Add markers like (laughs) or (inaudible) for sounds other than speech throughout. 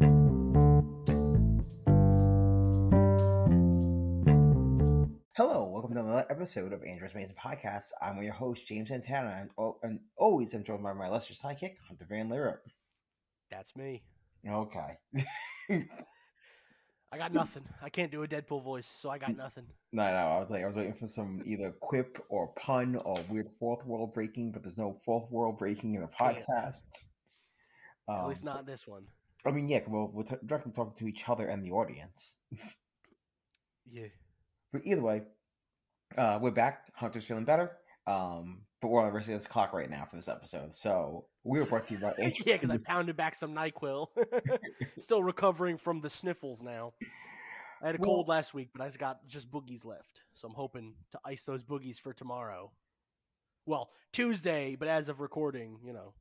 Hello, welcome to another episode of Android's Amazing Podcast. I'm your host, James Santana, and, and always am joined by my lesser sidekick, Hunter Van Lira. That's me. Okay. (laughs) I got nothing. I can't do a Deadpool voice, so I got nothing. No, no, I was like, I was waiting for some either quip or pun or weird fourth world breaking, but there's no fourth world breaking in a podcast. At Um, least not this one. I mean, yeah, well, we're t- directly talking to each other and the audience. Yeah. But either way, uh, we're back. Hunter's feeling better. Um, but we're on the rest of this clock right now for this episode. So we were brought to you by (laughs) yeah, because I pounded back some NyQuil. (laughs) Still recovering from the sniffles now. I had a Well- cold last week, but I just got just boogies left. So I'm hoping to ice those boogies for tomorrow. Well, Tuesday, but as of recording, you know.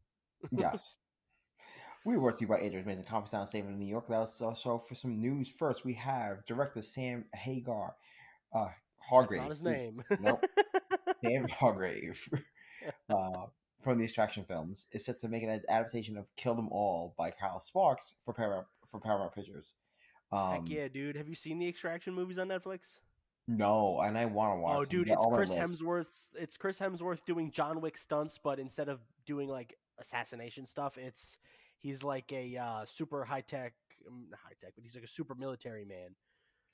yes. (laughs) We were brought to you by Android's Amazing Comics Down State of New York. That was also for some news. First, we have director Sam Hagar, uh, That's Hargrave. not his name. Nope. (laughs) Sam Hargrave (laughs) uh, from the Extraction films is set to make an adaptation of Kill Them All by Kyle Starks for Paramount for Paramount Pictures. Um, Heck yeah, dude. Have you seen the Extraction movies on Netflix? No, and I want to watch. Oh, them. dude, it's Chris list. Hemsworth's. It's Chris Hemsworth doing John Wick stunts, but instead of doing like assassination stuff, it's he's like a uh, super high tech, um, high tech, but he's like a super military man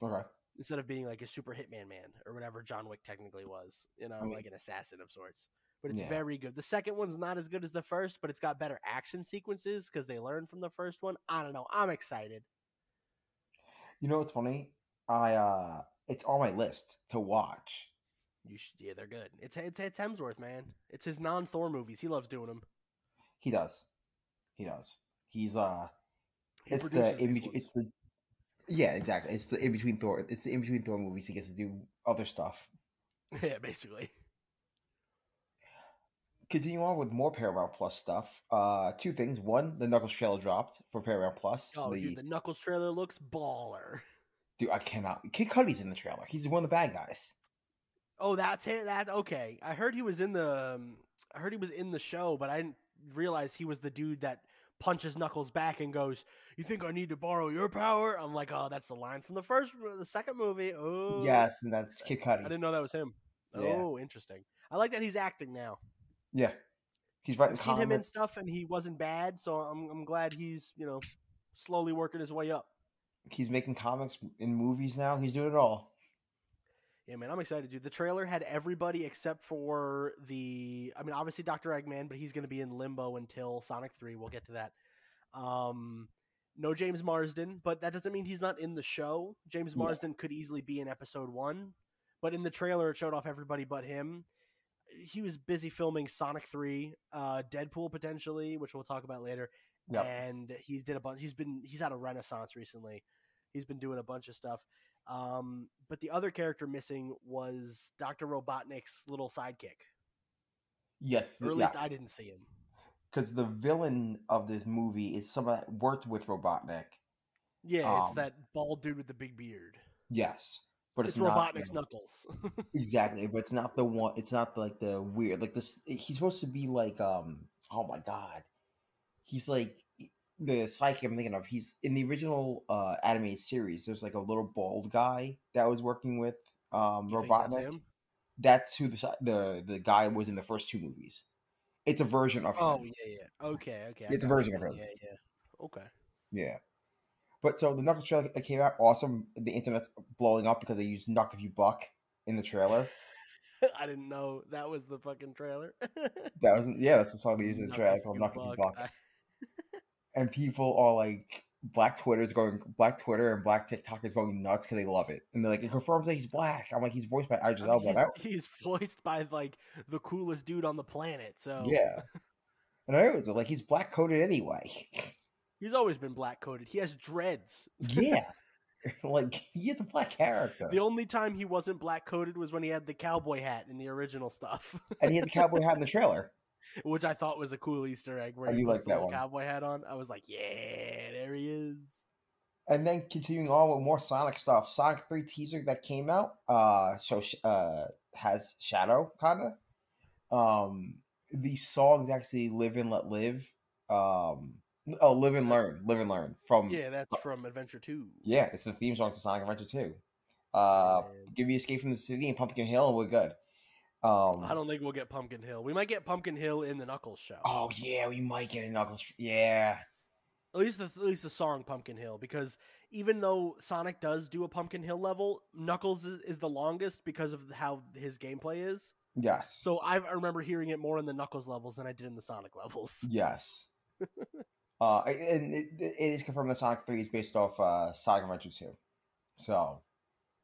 Okay. instead of being like a super hitman man or whatever John Wick technically was. You know, mean- like an assassin of sorts. But it's Yeah. very good. The second one's not as good as the first, but it's got better action sequences because they learned from the first one. I don't know. I'm excited. You know what's funny? I uh it's on my list to watch. You should, yeah, they're good. It's it's it's Hemsworth, man. It's his non Thor movies. He loves doing them. He does. He does. He's uh He it's the in between it's the yeah, exactly. It's the in between Thor it's the in between Thor movies he gets to do other stuff. (laughs) Yeah, basically. Continue on with more Paramount Plus stuff. Uh two things. One, the Knuckles trailer dropped for Paramount Plus. Oh, the, dude, the Knuckles trailer looks baller. dude, I cannot Kid Cudi's in the trailer. He's one of the bad guys. Oh, that's it. That okay. I heard he was in the. Um, I heard he was in the show, but I didn't realize he was the dude that punches Knuckles back and goes, "You think I need to borrow your power?" I'm like, "Oh, that's the line from the first, the second movie." Oh, Yes, and that's Kid I didn't know that was him. Yeah. Oh, interesting. I like that he's acting now. Yeah. He's writing I've seen him in stuff, and he wasn't bad, so I'm I'm glad he's you know slowly working his way up. He's making comics in movies now. He's doing it all. Yeah, man, I'm excited, dude. The trailer had everybody except for the. I mean, obviously Doctor Eggman, but he's going to be in limbo until Sonic Three. We'll get to that. Um, no James Marsden, but that doesn't mean he's not in the show. James Yeah. Marsden could easily be in Episode One, but in the trailer it showed off everybody but him. He was busy filming Sonic Three, uh, Deadpool potentially, which we'll talk about later, Yep. and he did a bunch. He's been he's had a renaissance recently. He's been doing a bunch of stuff. Um, but the other character missing was Doctor Robotnik's little sidekick, Yes. or at yeah. least I didn't see him. because the villain of this movie is someone that worked with Robotnik. Yeah, it's Um, that bald dude with the big beard. Yes, but It's, it's, not Robotnik's the- Knuckles. (laughs) exactly. But it's not the one. It's not like the weird. Like this. He's supposed to be like um. Oh my god, he's like the psychic I'm thinking of. He's in the original uh animated series. There's like a little bald guy that was working with um think that's him? That's who the the the guy was in the first two movies. It's a version of him. Oh yeah, yeah. Okay, okay. It's a version of him. Yeah, yeah. Okay. Yeah. But so the Knuckles trailer came out, awesome. The internet's blowing up because they used Knuck if you buck in the trailer. (laughs) I didn't know that was the fucking trailer. That wasn't yeah, that's the song they used in the trailer called Knuck if you buck. buck. I- And people are like Black Twitter's going Black Twitter and Black TikTok is going nuts because they love it. And they're like, it confirms that he's black. I'm like, he's voiced by Idris Elba. he's, That- (laughs) he's voiced by like the coolest dude on the planet. So Yeah. (laughs) And I was like, he's black coded anyway. (laughs) he's always been black coded. He has dreads. yeah. like he is a black character. The only time he wasn't black coded was when he had the cowboy hat in the original stuff, And he has a cowboy hat in the trailer. Which I thought was a cool Easter egg. Where do puts like the that one. cowboy hat on. I was like, yeah, there he is. And then continuing on with more Sonic stuff, Sonic Three teaser that came out, uh, so uh, has Shadow kind of. Um, the songs actually "Live and Let Live." Um, Oh, live and learn, live and learn from Yeah, that's from Adventure Two. yeah. It's the theme song to Sonic Adventure Two. Uh, give me Escape from the City and Pumpkin Hill, and we're good. Um, I don't think we'll get Pumpkin Hill. We might get Pumpkin Hill in the Knuckles show. Oh yeah, we might get a Knuckles. Yeah, At least the at least the song Pumpkin Hill, because even though Sonic does do a Pumpkin Hill level, Knuckles is, is the longest because of how his gameplay is. yes, So I, I remember hearing it more in the Knuckles levels than I did in the Sonic levels. (laughs) yes. uh, and it, it is confirmed that Sonic Three is based off uh, Sonic Adventure Two. So,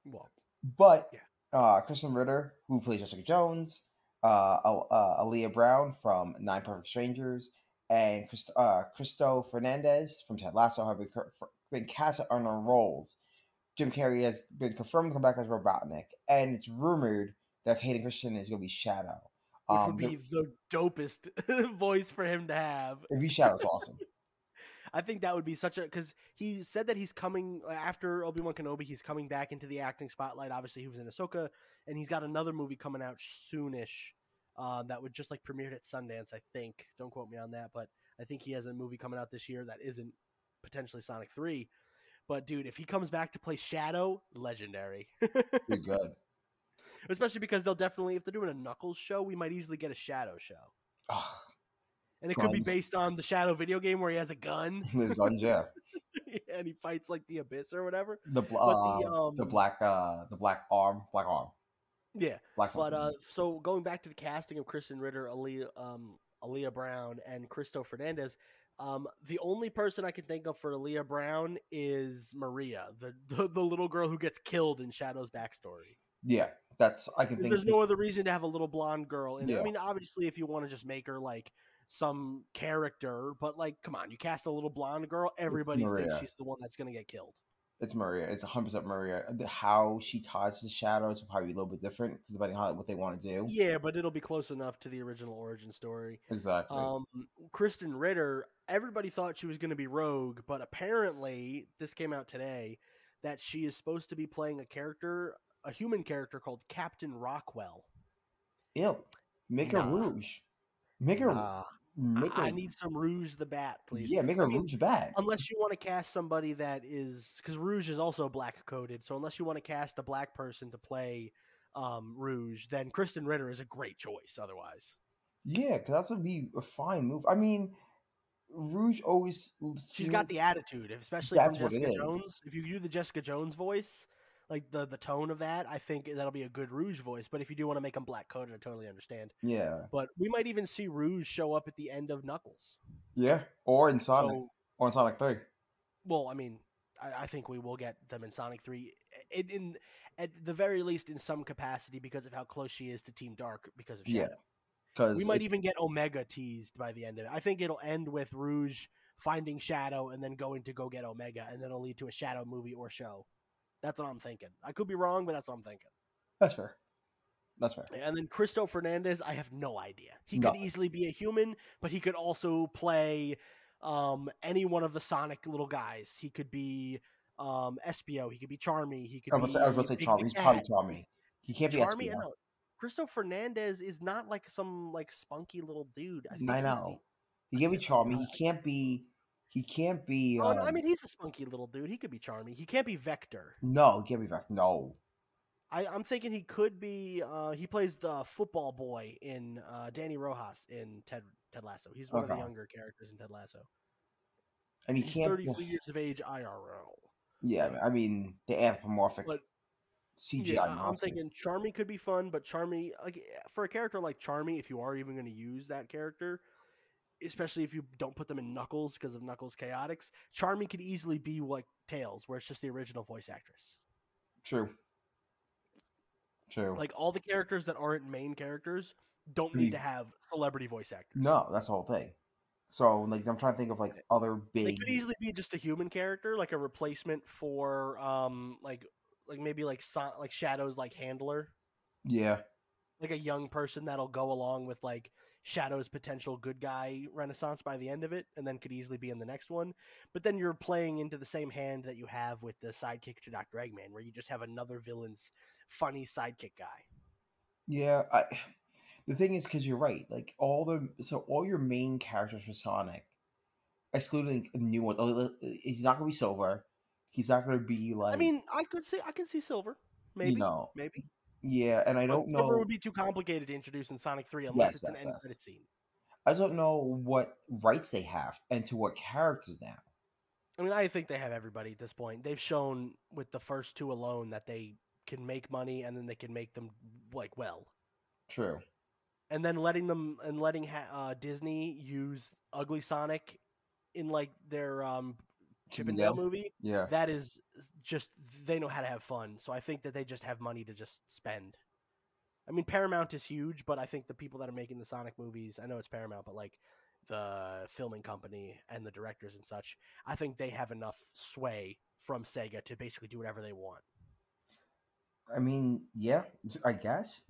Well, but Yeah. Uh, Krysten Ritter, who plays Jessica Jones, uh, uh, Alyla Browne from Nine Perfect Strangers, and Christ- uh, Cristo Fernandez from Ted Lasso have been, been cast on their roles. Jim Carrey has been confirmed to come back as Robotnik, and it's rumored that Hayden Christensen is going to be Shadow. which Um, would be the dopest (laughs) voice for him to have. if he's Shadow's awesome. I think that would be such a because he said that he's coming after Obi Wan Kenobi. He's coming back into the acting spotlight. Obviously, he was in Ahsoka, and he's got another movie coming out soonish. Uh, that would just like premiered at Sundance, I think. Don't quote me on that, but I think he has a movie coming out this year that isn't potentially Sonic Three. But dude, if he comes back to play Shadow, legendary. Be good. (laughs) Especially because they'll definitely, if they're doing a Knuckles show, we might easily get a Shadow show, Oh, and it could be based on the Shadow video game where he has a gun (laughs) his guns, yeah. (laughs) and he fights like the Abyss or whatever. The the, uh, the um, black uh the black arm, black arm, Yeah, black. but uh, so going back to the casting of Krysten Ritter, Aaliyah, um, Alyla Browne, and Cristo Fernandez, um, the only person I can think of for Alyla Browne is Maria, the, (laughs) the the little girl who gets killed in Shadow's backstory. yeah, that's I can think. There's no other reason to have a little blonde girl, and I mean, obviously, if you want to just make her like some character, but like, come on, you cast a little blonde girl, everybody thinks she's the one that's gonna get killed. It's Maria. It's 100 percent Maria. The- How she ties to shadows will probably be a little bit different depending on what they want to do. Yeah, but it'll be close enough to the original origin story. Exactly. Um, Krysten Ritter, everybody thought she was going to be Rogue, but apparently this came out today that she is supposed to be playing a character, a human character called Captain Rockwell. Ew. Make her rouge. Make her. Uh, make her. I need some Rouge the Bat, please. yeah, make her I mean, rouge bad. Unless you want to cast somebody that is, because Rouge is also black coded. So unless you want to cast a black person to play um, Rouge, then Krysten Ritter is a great choice. Otherwise, Yeah, because that's would be a fine move. I mean, Rouge always. she's got the attitude, especially from Jessica. Jones. If you do the Jessica Jones voice, like the the tone of that, I think that'll be a good Rouge voice. But if you do want to make them black coded, I totally understand. Yeah. But we might even see Rouge show up at the end of Knuckles. Yeah. Or in Sonic. So, or in Sonic 3. well, I mean, I, I think we will get them in Sonic Three, in, in at the very least in some capacity because of how close she is to Team Dark because of Yeah, Shadow. Because we might even get Omega teased by the end of it. I think it'll end with Rouge finding Shadow and then going to go get Omega, and then it'll lead to a Shadow movie or show. That's what I'm thinking. I could be wrong, but that's what I'm thinking. That's fair. That's fair. And then Cristo Fernandez, I have no idea. He No. could easily be a human, but he could also play um, any one of the Sonic little guys. He could be um, Espio. He could be Charmy. He could I be. was, I was about to say Charmy. He's probably Charmy. He can't be Charmy. Espio. No, Cristo Fernandez is not like some like spunky little dude. I, I he's the- know. He can't be Charmy. He can't be. He can't be. Oh, no, I um, mean, he's a spunky little dude. He could be charming. He can't be Vector. no, he can't be back. No. I, I'm thinking he could be. Uh, he plays the football boy in uh, Danny Rojas in Ted Ted Lasso. He's one of the younger characters in Ted Lasso. And he He's can't. 33 years of age IRL. Yeah, I mean the anthropomorphic But- CGI. Yeah, I'm thinking Charmy could be fun, but Charmy, like for a character like Charmy, if you are even going to use that character, especially if you don't put them in Knuckles because of Knuckles Chaotix, Charmy could easily be like Tails, where it's just the original voice actress. True. True. Like all the characters that aren't main characters don't need to have celebrity voice actors. no, that's the whole thing. So like I'm trying to think of like other They big. could easily be just a human character, like a replacement for um like like maybe like so- like Shadow's like handler, Yeah. like a young person that'll go along with like Shadow's potential good guy renaissance by the end of it, and then could easily be in the next one. But then you're playing into the same hand that you have with the sidekick to Doctor Eggman, where you just have another villain's funny sidekick guy. Yeah. I. The thing is, because you're right. Like all the so all your main characters for Sonic, excluding a new ones. uh, He's not gonna be silver. He's not gonna be like. I mean, I could see I can see Silver. Maybe. you know, Maybe. Yeah, and I don't know. It would be too complicated to introduce in Sonic 3 unless Yes, it's an yes, end credit scene. I don't know what rights they have and to what characters now. I mean, I think they have everybody at this point. They've shown with the first two alone that they can make money and then they can make them like well. True. And then letting them and letting ha- uh, Disney use Ugly Sonic in like their um, Chip and Dale Chippendale? movie. Yeah. That is just they know how to have fun. So I think that they just have money to just spend. I mean, Paramount is huge, but I think the people that are making the Sonic movies, I know it's Paramount, but like the filming company and the directors and such, I think they have enough sway from Sega to basically do whatever they want. I mean, yeah, I guess.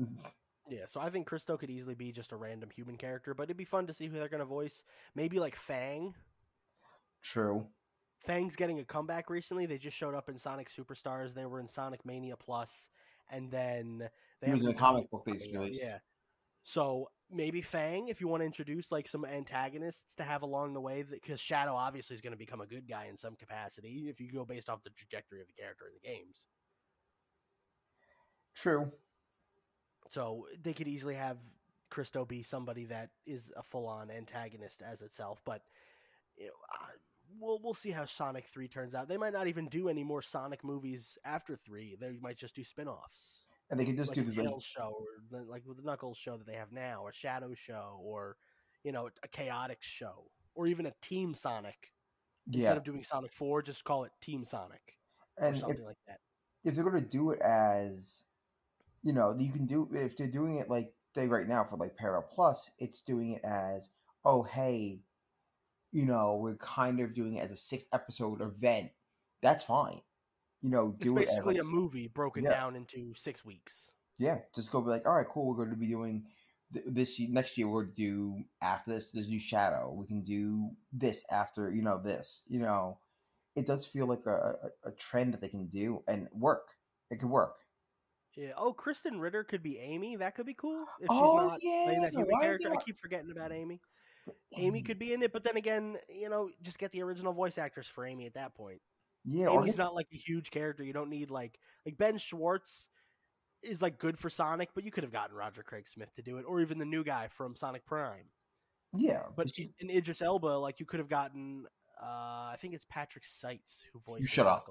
Yeah, so I think Cristo could easily be just a random human character, but it'd be fun to see who they're gonna voice. Maybe like Fang. True. Fang's getting a comeback recently. They just showed up in Sonic Superstars. They were in Sonic Mania Plus, and then they He was in the a comic book they coming just out, released. Yeah. So maybe Fang, if you want to introduce like some antagonists to have along the way, because Shadow obviously is going to become a good guy in some capacity if you go based off the trajectory of the character in the games. True. So they could easily have Cristo be somebody that is a full-on antagonist as itself, but you know, I- we'll we'll see how Sonic Three turns out. They might not even do any more Sonic movies after three. They might just do spin-offs, And they can just like do the Tails show, or the- like the Knuckles show that they have now, a Shadow show, or you know, a Chaotix show, or even a Team Sonic. Instead of doing Sonic Four, just call it Team Sonic or And if, something like that. if they're gonna do it as, you know, you can do if they're doing it like they right now for like Para Plus, it's doing it as, oh hey, you know, we're kind of doing it as a six episode event. That's fine. You know, It's do it as basically a movie broken Yeah. down into six weeks. yeah, just go be like, all right, cool. We're going to be doing th- this ye- next year. We're do after this. There's new Shadow. We can do this after you know this. You know, it does feel like a, a, a trend that they can do and work. It could work. Yeah. Oh, Krysten Ritter could be Amy. That could be cool if Oh, she's not playing that human why character. I keep forgetting about Amy. Amy could be in it, but then again, you know, just get the original voice actors for Amy at that point. Yeah, Amy's not like a huge character. You don't need like like Ben Schwartz is like good for Sonic, but you could have gotten Roger Craig Smith to do it, or even the new guy from Sonic Prime. yeah. But she- in Idris Elba, like you could have gotten, uh, I think it's Patrick Seitz who voiced. shut up.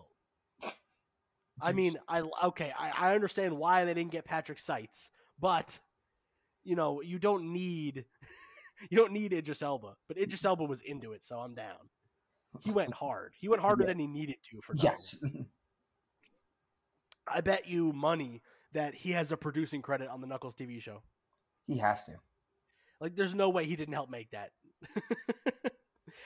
I mean, I okay, I, I understand why they didn't get Patrick Seitz, but you know, you don't need you don't need Idris Elba. But Idris Elba was into it, so I'm down. He went hard. He went harder Yeah. than he needed to for Knuckles. yes. I bet you money that he has a producing credit on the Knuckles TV show. he has to. Like, there's no way he didn't help make that. (laughs)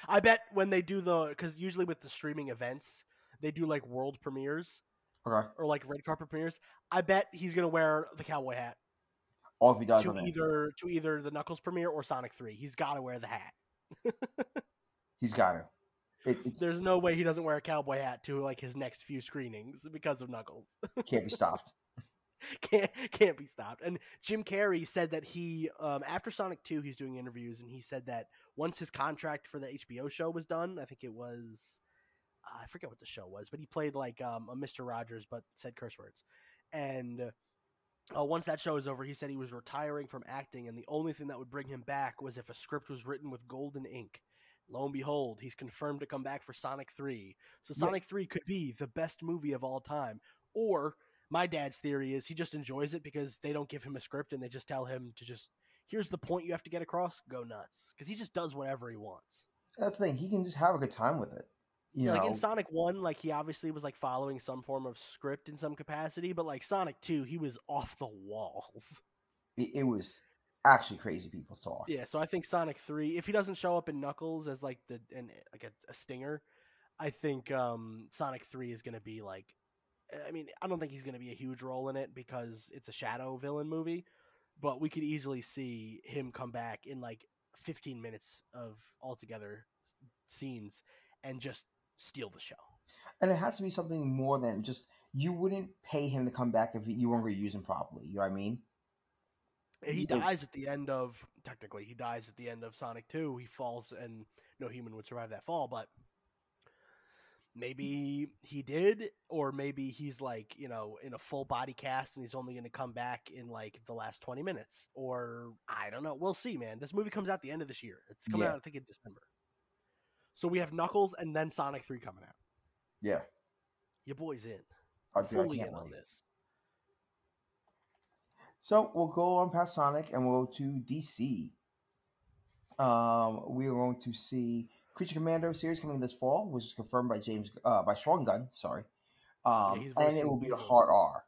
I bet when they do the, because usually with the streaming events, they do like world premieres Okay. or like red carpet premieres. I bet he's gonna wear the cowboy hat All if he does to either to either the Knuckles premiere or Sonic Three. He's got to wear the hat. (laughs) he's got to. It, There's no way he doesn't wear a cowboy hat to like his next few screenings because of Knuckles. (laughs) can't be stopped. can't can't be stopped. And Jim Carrey said that he um, after Sonic Two, he's doing interviews, and he said that once his contract for the HBO show was done, I think it was uh, I forget what the show was, but he played like um, a Mister Rogers, but said curse words. And uh, once that show was over, he said he was retiring from acting, and the only thing that would bring him back was if a script was written with golden ink. Lo and behold, he's confirmed to come back for Sonic 3. So Yeah. Sonic 3 could be the best movie of all time. Or my dad's theory is he just enjoys it because they don't give him a script and they just tell him to just here's the point you have to get across, go nuts. Because he just does whatever he wants. That's the thing. He can just have a good time with it. You know, like in Sonic One, like he obviously was like following some form of script in some capacity, but like Sonic Two, he was off the walls. it, it was actually crazy people saw. Yeah, so I think Sonic Three, if he doesn't show up in Knuckles as like the and like a, a stinger, I think um Sonic Three is gonna be like, I mean, I don't think he's gonna be a huge role in it because it's a shadow villain movie, but we could easily see him come back in like 15 minutes of altogether scenes and just steal the show. And it has to be something more than just you wouldn't pay him to come back if you weren't going to use him properly. You know what I mean? He dies at the end of technically he dies at the end of Sonic 2. He falls and no human would survive that fall, but maybe he did or maybe he's like, you know, in a full body cast and he's only going to come back in like the last 20 minutes or I don't know. We'll see, man. This movie comes out the end of this year. It's coming Yeah. out I think in December. So we have Knuckles and then Sonic 3 coming out. Yeah. Your boy's in. Oh, dude, I Fully can't in on this. So we'll go on past Sonic and we'll go to DC. Um, we are going to see Creature Commando series coming this fall, which is confirmed by James uh, by Sean Gunn. Sorry, um, he's and it will be a hard R.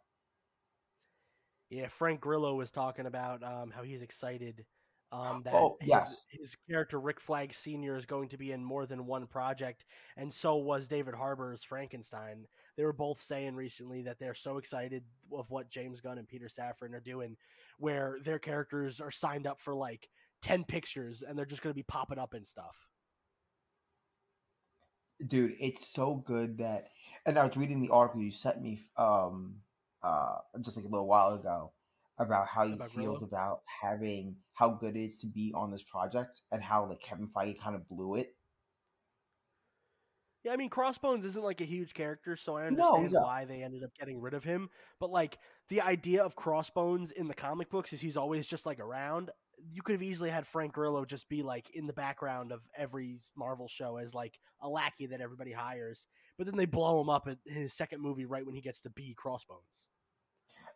Yeah, Frank Grillo was talking about um, how he's excited um, that Oh, his, yes. his character Rick Flag Sr. is going to be in more than one project, and so was David Harbour's Frankenstein. They were both saying recently that they're so excited of what James Gunn and Peter Safran are doing, where their characters are signed up for like 10 pictures and they're just going to be popping up and stuff. Dude, it's so good that, and I was reading the article you sent me um, uh, just like a little while ago about how he About feels Grillo? about having how good it is to be on this project and how like Kevin Feige kind of blew it. Yeah, I mean Crossbones isn't like a huge character, so I understand not. why they ended up getting rid of him. But like the idea of Crossbones in the comic books is he's always just like around. You could have easily had Frank Grillo just be like in the background of every Marvel show as like a lackey that everybody hires. But then they blow him up in his second movie right when he gets to be Crossbones.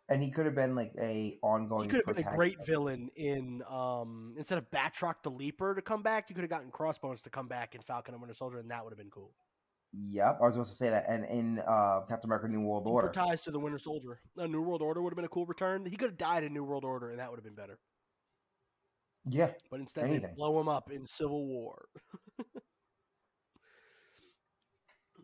And he could have been like a ongoing. He could have been a great villain in um instead of Batroc the Leaper to come back, you could have gotten Crossbones to come back in Falcon and Winter Soldier, and that would have been cool. Yep, I was supposed to say that. And in uh, Captain America: New World Keep Order, ties to the Winter Soldier. A New World Order would have been a cool return. He could have died in New World Order, and that would have been better. yeah, But instead, they blow him up in Civil War. (laughs)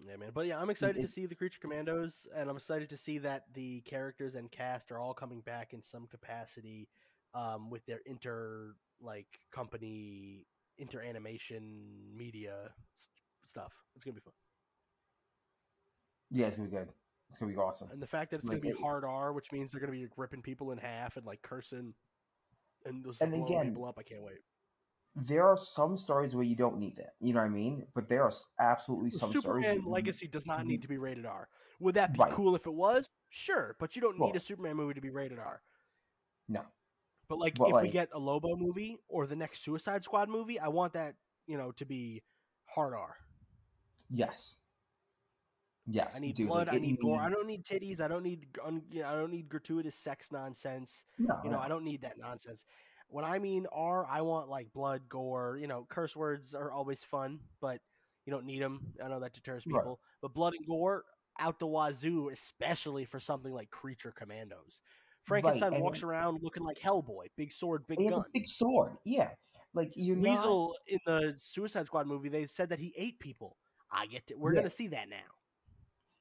yeah, man. But yeah, I'm excited to see the Creature Commandos, and I'm excited to see that the characters and cast are all coming back in some capacity um, with their inter like company inter animation media s- stuff. It's gonna be fun. yeah, it's gonna be good. It's gonna be awesome. And the fact that it's Like, gonna be it- hard R, which means they're gonna be ripping people in half and like cursing and those And again, people up. I can't wait. There are some stories where you don't need that. You know what I mean? But there are absolutely some stories. Superman Legacy does not need to be rated R. Would that be Right. cool if it was? Sure, but you don't need Well- a Superman movie to be rated R. No. But like, But, if we get a Lobo movie or the next Suicide Squad movie, I want that you know to be hard R. Yes. Yes. I need dude, blood. like, I need gore. I don't need titties. I don't need. Un, you know, I don't need gratuitous sex nonsense. No, You know, no. I don't need that nonsense. When I mean R, I want like blood, gore. You know, curse words are always fun, but you don't need them. I know that deters Right. people. But blood and gore out the wazoo, especially for something like Creature Commandos. Frankenstein and- walks around looking like Hellboy, big sword, big And he has gun. big sword. Yeah. Like not. Weasel in the Suicide Squad movie, they said that he ate people. I get to. We're Yeah. gonna see that now.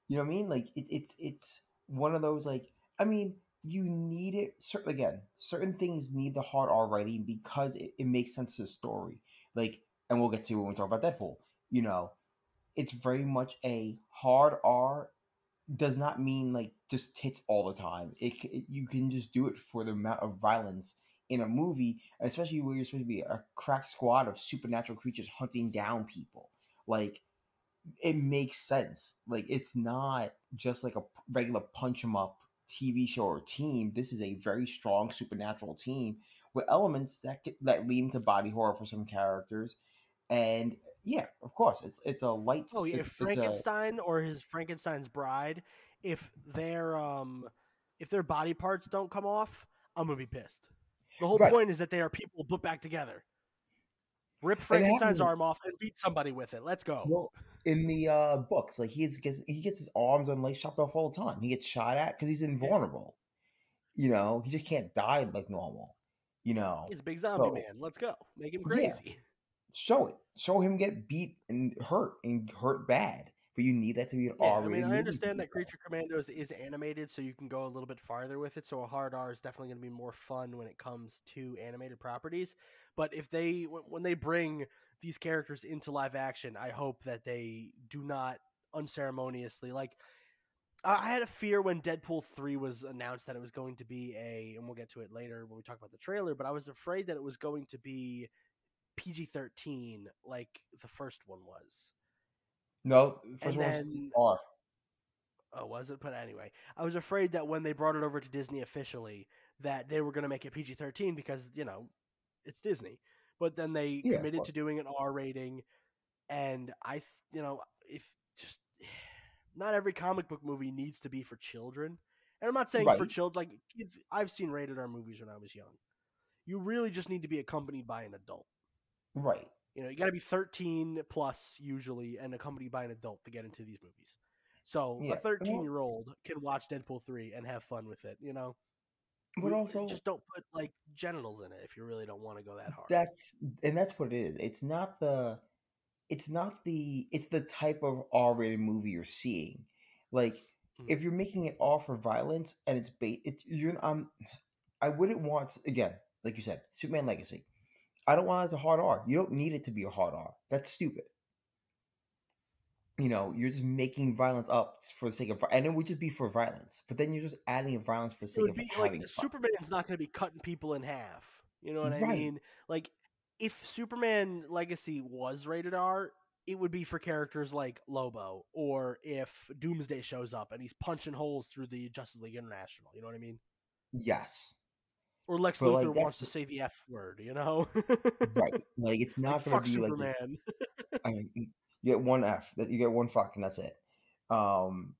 You know what I mean? Like it, it's it's one of those like I mean you need it. Cer- again, certain things need the hard R writing because it, it makes sense to the story. Like, and we'll get to when we talk about Deadpool. You know, it's very much a hard R. Does not mean like just tits all the time. It, it you can just do it for the amount of violence in a movie, especially where you're supposed to be a crack squad of supernatural creatures hunting down people. Like it makes sense. Like it's not just like a regular punch 'em up TV show or team. This is a very strong supernatural team with elements that get, that lead into body horror for some characters. And yeah, of course, it's it's a light. Oh yeah, it's a- Frankenstein or his Frankenstein's bride, if their um if their body parts don't come off, I'm gonna be pissed. The whole Right. point is that they are people put back together. Rip Frankenstein's arm off and beat somebody with it. Let's go. well, in the uh, books, like he gets he gets his arms and legs chopped off all the time. He gets shot at because he's invulnerable. You know, he just can't die like normal. You know, He's a big zombie so- man. Let's go. Make him Yeah. crazy. (laughs) show it. Show him get beat and hurt and hurt bad. But you need that to be an Yeah, I R-rated mean, I understand that Creature Commandos is animated, so you can go a little bit farther with it. So a hard R is definitely going to be more fun when it comes to animated properties. But if they, when they bring these characters into live action, I hope that they do not unceremoniously like. I had a fear when Deadpool three was announced that it was going to be a, and we'll get to it later when we talk about the trailer. But I was afraid that it was going to be PG thirteen, like the first one was. No, first And one's then- R. Oh, was it? But anyway, I was afraid that when they brought it over to Disney officially, that they were going to make it PG thirteen because you know it's Disney. But then they Yeah, committed to doing an R rating, and I, you know, if just (sighs) not every comic book movie needs to be for children. And I'm not saying for Right. children, like kids. I've seen rated R movies when I was young. You really just need to be accompanied by an adult. Right. You know, you got to be 13 plus usually and accompanied by an adult to get into these movies. So Yeah, a 13 year old can watch Deadpool 3 and have fun with it, you know? But also, just don't put like genitals in it if you really don't want to go that hard. that's and that's what it is. It's not the it's not the it's the type of R-rated movie you're seeing. Like Mhm. if you're making it all for violence and it's bait, it, you're um, I wouldn't want again, like you said, Superman Legacy. I don't want it as a hard R. You don't need it to be a hard R. That's stupid. You know, you're just making violence up for the sake of, and it would just be for violence. But then you're just adding violence for the sake of be having like fun. Superman's not going to be cutting people in half. You know what I mean? Like if Superman Legacy was rated R, it would be for characters like Lobo or if Doomsday shows up and he's punching holes through the Justice League International. You know what I mean? Yes, Or Lex But, like, Luthor wants to say the F word, you know? right. Like it's (laughs) not like, gonna fuck be like I mean, you get one F. That you get one fuck, and that's it. Um,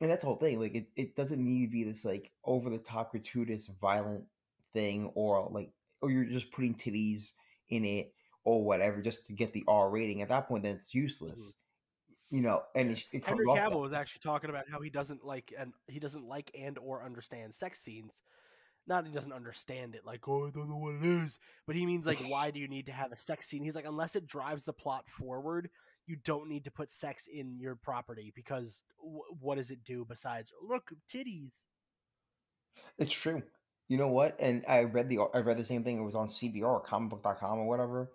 and that's the whole thing. Like, it, it doesn't need to be this like over the top, gratuitous, violent thing, or like, or you're just putting titties in it or whatever just to get the R rating. At that point, then it's useless. You know, and it, it Henry Cavill was actually talking about how he doesn't like and he doesn't like and or understand sex scenes. Not he doesn't understand it, like oh I don't know what it is, but he means like (laughs) why do you need to have a sex scene? He's like unless it drives the plot forward, you don't need to put sex in your property because w- what does it do besides look titties? It's true. You know what? And I read the I read the same thing. It was on CBR or comicbook.com or whatever.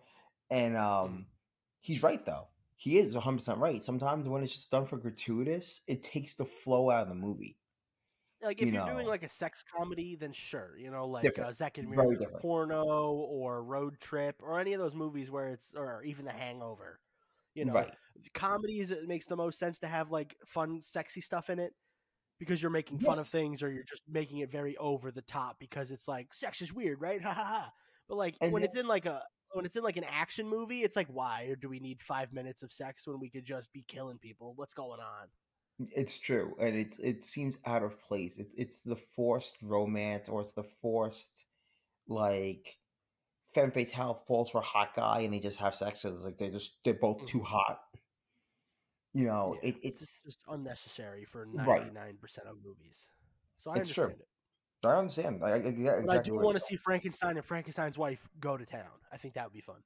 And um he's right though. He is 100% right. Sometimes when it's just done for gratuitous, it takes the flow out of the movie. Like if You are doing like a sex comedy, then sure, you know, like Different. uh, Zack and Miri. Porno or Road Trip or any of those movies where it's or even The Hangover. You know, right. comedies it makes the most sense to have like fun sexy stuff in it because you're making fun of things or you're just making it very over the top because it's like sex is weird right (laughs) ha ha ha but like And when then- it's in like a when it's in like an action movie it's like why or do we need five minutes of sex when we could just be killing people what's going on It's true. And it's it seems out of place. It's it's the forced romance or it's the forced like femme fatale falls for a hot guy and they just have sex because like they're just they're both mm. too hot. You know, Yeah, it, it's it's just unnecessary for 99% of movies so i It's true. understand it I understand. I, I, but exactly i do want to see frankenstein and frankenstein's wife go to town i think that would be fun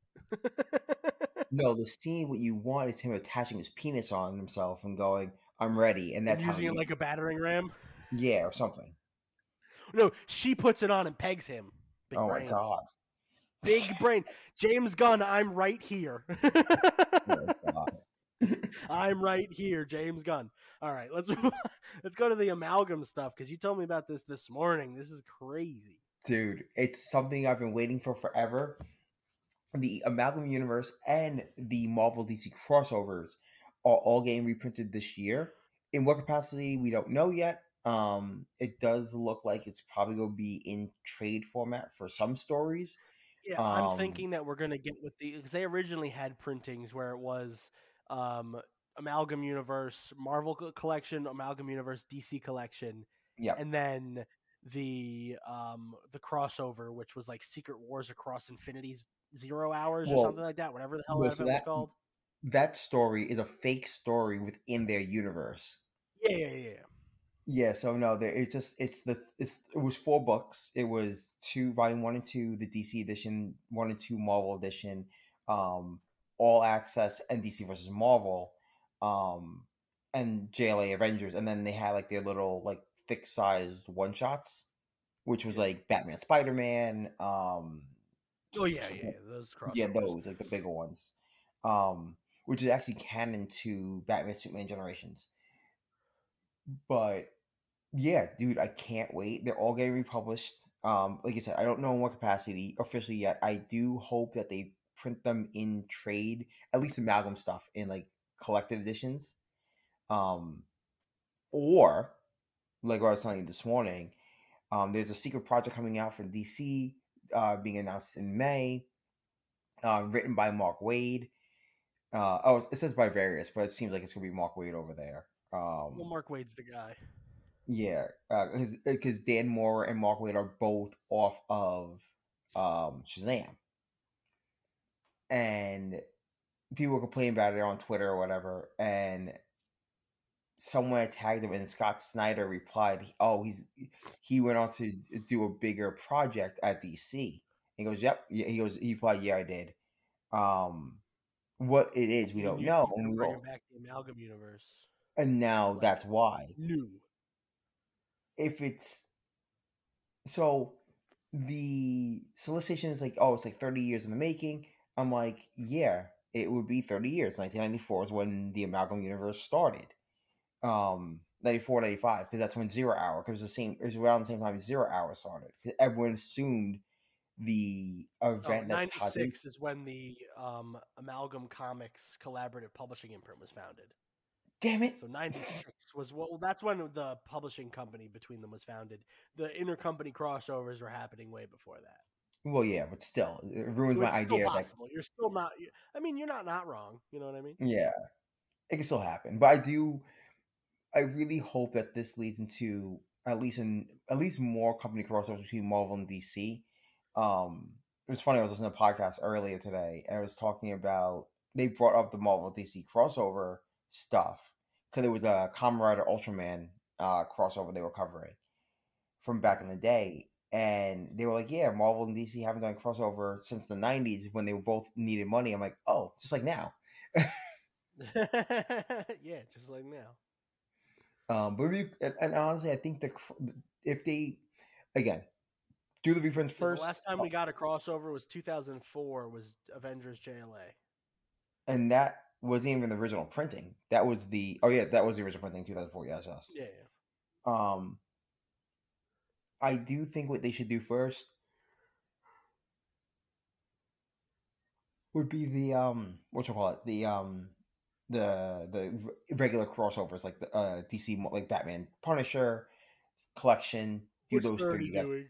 No, the (laughs) scene what you want is him attaching his penis on himself and going, "I'm ready," and that's and using it like a battering ram yeah, or something. No, she puts it on and pegs him. Big oh brain. my god! Big brain. James Gunn, I'm right here. (laughs) I'm right here, James Gunn. All right, let's (laughs) let's go to the amalgam stuff because you told me about this this morning. This is crazy. Dude, it's something I've been waiting for forever. The Amalgam Universe and the Marvel DC crossovers are all getting reprinted this year. In what capacity, we don't know yet. Um, it does look like it's probably going to be in trade format for some stories. Yeah, I'm Um, thinking that we're gonna get with the because they originally had printings where it was um, amalgam universe, Marvel collection, amalgam universe, DC collection, Yeah, and then the um the crossover, which was like Secret Wars across Infinity's Zero Hours or something like that, whatever the hell well, so that- called. that story is a fake story within their universe. Yeah, yeah, yeah. Yeah. So no, there it just it's the it's it was four books. It was two volume one and two, the DC edition, one and two Marvel edition, um, all access and DC versus Marvel, um, and JLA Avengers, and then they had like their little like thick sized one shots, which was like Batman, Spider Man, um, Oh yeah, yeah, yeah. Those crossovers. yeah, those like the bigger ones, um, which is actually canon to Batman Superman Generations. but yeah, dude, I can't wait. They're all getting republished. Um, like I said, I don't know in what capacity officially yet. I do hope that they print them in trade, at least amalgam stuff in like collected editions. Um, or like what I was telling you this morning, um, there's a secret project coming out from DC, uh, being announced in May, uh, written by Mark Waid. Uh, oh, it says by various, but it seems like it's gonna be Mark Waid over there. Um, well, Mark Waid's the guy. Yeah, because uh, Dan Mora and Mark Waid are both off of um, Shazam, and people were complaining about it on Twitter or whatever, and someone tagged him, and Scott Snyder replied, "Oh, he's he went on to do a bigger project at DC." He goes, "Yep." He goes, he replied, "Yeah, I did." Um, what it is, we don't you, know. And we bring back the amalgam universe. and now Like, that's why. New. If it's so the solicitation is like oh it's like 30 years in the making. I'm like yeah it would be 30 years. 1994 is when the amalgam universe started. Um 94 95 because that's when zero hour because the same it was around the same time zero hour started because everyone assumed the Oh, event that Todd 96 is when the um, Amalgam Comics collaborative publishing imprint was founded. Damn it So 96 was what well, that's when the publishing company between them was founded. The intercompany crossovers were happening way before that. well yeah but still it ruins So my idea possible. You're still not you- I mean, you're not not wrong, you know what I mean? Yeah, it can still happen, but I do. I really hope that this leads into at least in at least more company crossovers between Marvel and DC. Um, it was funny. I was listening to a podcast earlier today, and I was talking about they brought up the Marvel DC crossover stuff because it was a Kamen Rider Ultraman uh, crossover they were covering from back in the day, and they were like, "Yeah, Marvel and DC haven't done a crossover since the '90s when they both needed money." I'm like, "Oh, just like now." (laughs) yeah, just like now. Um, but we, and, and honestly, I think the if they again do the reprints first, the last time we got a crossover was 2004 was Avengers JLA. and that wasn't even the original printing. That was the oh yeah, that was the original printing, two thousand four. Yes, yes. Yeah, yeah. Um, I do think what they should do first would be the um, what you call it, the um, the the regular crossovers like the uh DC like Batman Punisher collection. Do Which those three. already together. doing.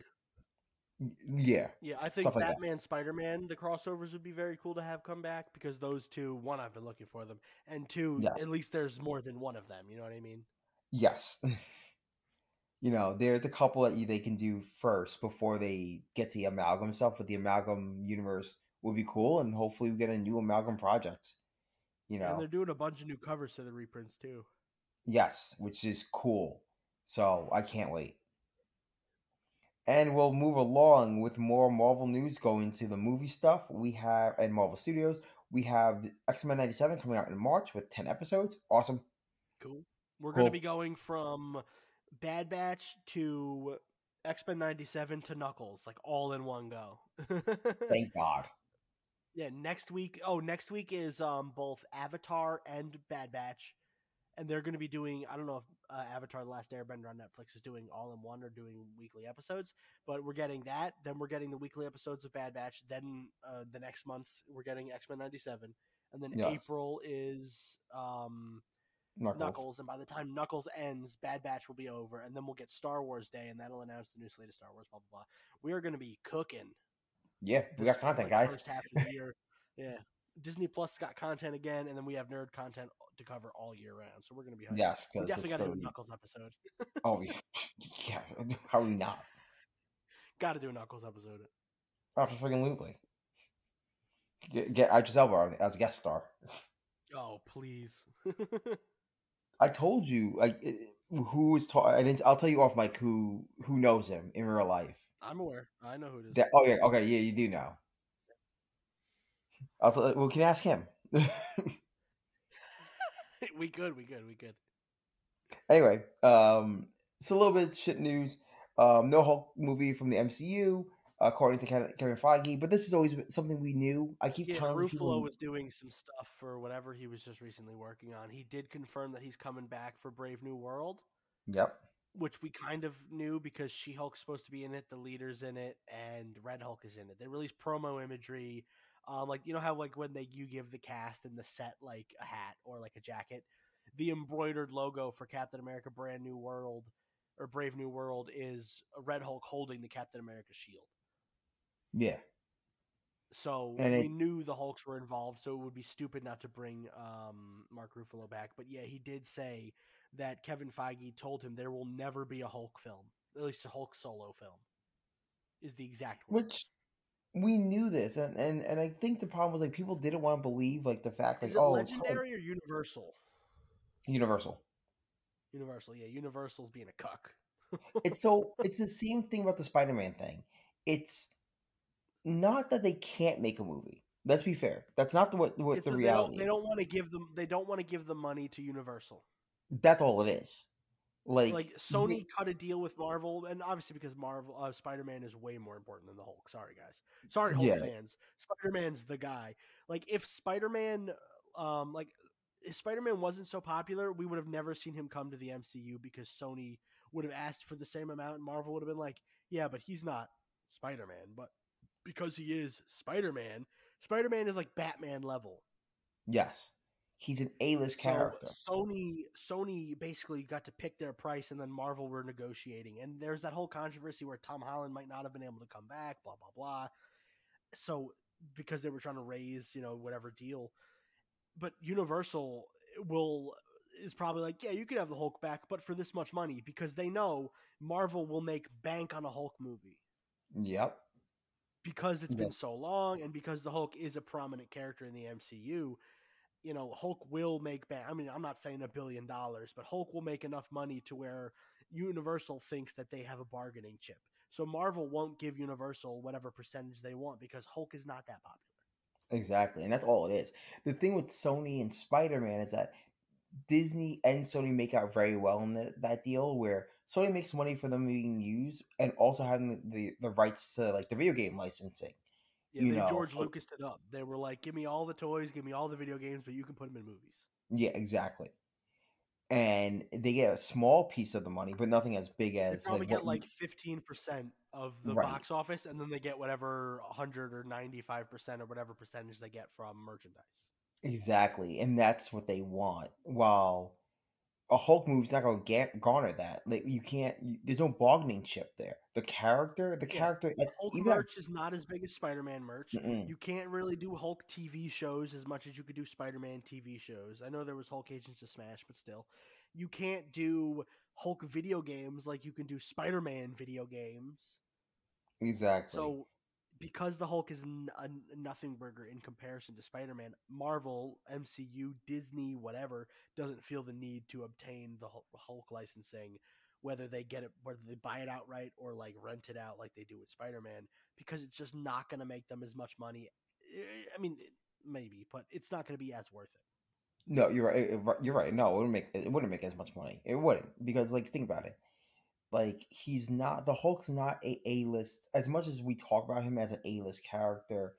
Yeah, Yeah, I think like that. Batman, Spider Man, the crossovers would be very cool to have come back because those two, one, I've been looking for them, and two, Yes. at least there's more than one of them. You know what I mean? Yes. (laughs) you know, there's a couple that you, they can do first before they get to the amalgam stuff, but the amalgam universe would be cool, and hopefully we get a new amalgam project. You know, And they're doing a bunch of new covers to the reprints too. yes, which is cool. So I can't wait. And we'll move along with more Marvel news going to the movie stuff. We have, and Marvel Studios, we have X Men 97 coming out in March with 10 episodes. Awesome. Cool. We're Cool. going to be going from Bad Batch to X Men '97 to Knuckles, like all in one go. (laughs) Thank God. yeah, next week. Oh, next week is um both Avatar and Bad Batch, and they're going to be doing. I don't know if uh, Avatar: The Last Airbender on Netflix is doing all in one or doing weekly episodes, but we're getting that. Then we're getting the weekly episodes of Bad Batch. Then uh, the next month we're getting X Men '97, and then Yes. April is um Knuckles. Knuckles, and by the time Knuckles ends, Bad Batch will be over, and then we'll get Star Wars Day, and that'll announce the new slate of Star Wars. Blah blah blah. We are going to be cooking. Yeah, we got content, like, guys. First half of the year, (laughs) yeah. Disney Plus got content again, and then we have nerd content to cover all year round. So we're going to be hyped. Yes, we definitely got to (laughs) oh, (laughs) do a Knuckles episode. Oh yeah. How are we not? got to do a Knuckles episode. Absolutely. Get, get Idris Elba as a guest star. Oh please. (laughs) I told you, like, who is who was ta- I didn't. I'll tell you off mic who who knows him in real life. I'm aware. I know who it is. That, oh yeah, okay, yeah, you do know. Well, can you ask him? (laughs) we good. We good. We good. anyway, um, it's a little bit shit news. Um, no Hulk movie from the MCU, according to Kevin, Kevin Feige. But this is always something we knew. I keep Yeah, telling Ruffalo people. was doing some stuff for whatever he was just recently working on. He did confirm that he's coming back for Brave New World. Yep. which we kind of knew because She Hulk's supposed to be in it, the leader's in it, and Red Hulk is in it. They released promo imagery, um, like you know how like when they you give the cast and the set like a hat or like a jacket, the embroidered logo for Captain America: Brand New World or Brave New World is a Red Hulk holding the Captain America shield. Yeah. So And we it- knew the Hulks were involved, so it would be stupid not to bring um, Mark Ruffalo back. But yeah, he did say that Kevin Feige told him there will never be a Hulk film, at least a Hulk solo film, is the exact word. Which we knew this, and, and and I think the problem was like people didn't want to believe like the fact like is it oh legendary or Universal? Universal. Universal, yeah. Universal's being a cuck. It's so it's the same thing about the Spider-Man thing. It's not that they can't make a movie. Let's be fair. That's not the what what It's the reality they don't, they don't want to give them. They don't want to give the money to Universal. That's all it is. Like, Like, Sony cut a deal with Marvel, and obviously because Marvel, uh, Spider Man is way more important than the Hulk. Sorry, guys. Sorry, Hulk Yeah. fans. Spider Man's the guy. Like, if Spider Man, um, like, if Spider Man wasn't so popular, we would have never seen him come to the MCU because Sony would have asked for the same amount, and Marvel would have been like, yeah, but he's not Spider Man. But because he is Spider Man, Spider Man is like Batman level. yes, he's an A-list character. So Sony Sony basically got to pick their price, and then Marvel were negotiating. And there's that whole controversy where Tom Holland might not have been able to come back, blah blah blah. So because they were trying to raise, you know, whatever deal, but Universal will is probably like, yeah, you could have the Hulk back, but for this much money, because they know Marvel will make bank on a Hulk movie Yep. because it's been so long and because the Hulk is a prominent character in the MCU, you know, Hulk will make back. I mean, I'm not saying a billion dollars, but Hulk will make enough money to where Universal thinks that they have a bargaining chip. So Marvel won't give Universal whatever percentage they want because Hulk is not that popular. Exactly, and that's all it is. The thing with Sony and Spider-Man is that Disney and Sony make out very well in the, that deal, where Sony makes money for them being used and also having the, the, the rights to like the video game licensing. Yeah, You they know, George Lucas it up. They were like, "Give me all the toys, give me all the video games, but you can put them in movies." Yeah, exactly. And they get a small piece of the money, but nothing as big They as probably like get like fifteen percent of the Right. box office, and then they get whatever hundred or ninety-five percent or whatever percentage they get from merchandise. Exactly, and that's what they want. While a Hulk movie's not going to garner that. Like you can't. You, there's no bargaining chip there. The character, the Yeah, character, like, Hulk even merch is not as big as Spider-Man merch. Mm-mm. You can't really do Hulk TV shows as much as you could do Spider-Man TV shows. I know there was Hulk Agents of Smash, but still, you can't do Hulk video games like you can do Spider-Man video games. exactly. So, because the Hulk is n- a nothing burger in comparison to Spider-Man, Marvel, MCU, Disney, whatever, doesn't feel the need to obtain the Hulk licensing, whether they get it, whether they buy it outright or like rent it out like they do with Spider-Man, because it's just not going to make them as much money. Eh, I mean, maybe, but it's not going to be as worth it. No, you're right. it- You're right. No, it wouldn't make it wouldn't make as much money. It wouldn't because, like, think about it. Like, he's not the Hulk's not a A list as much as we talk about him as an A list character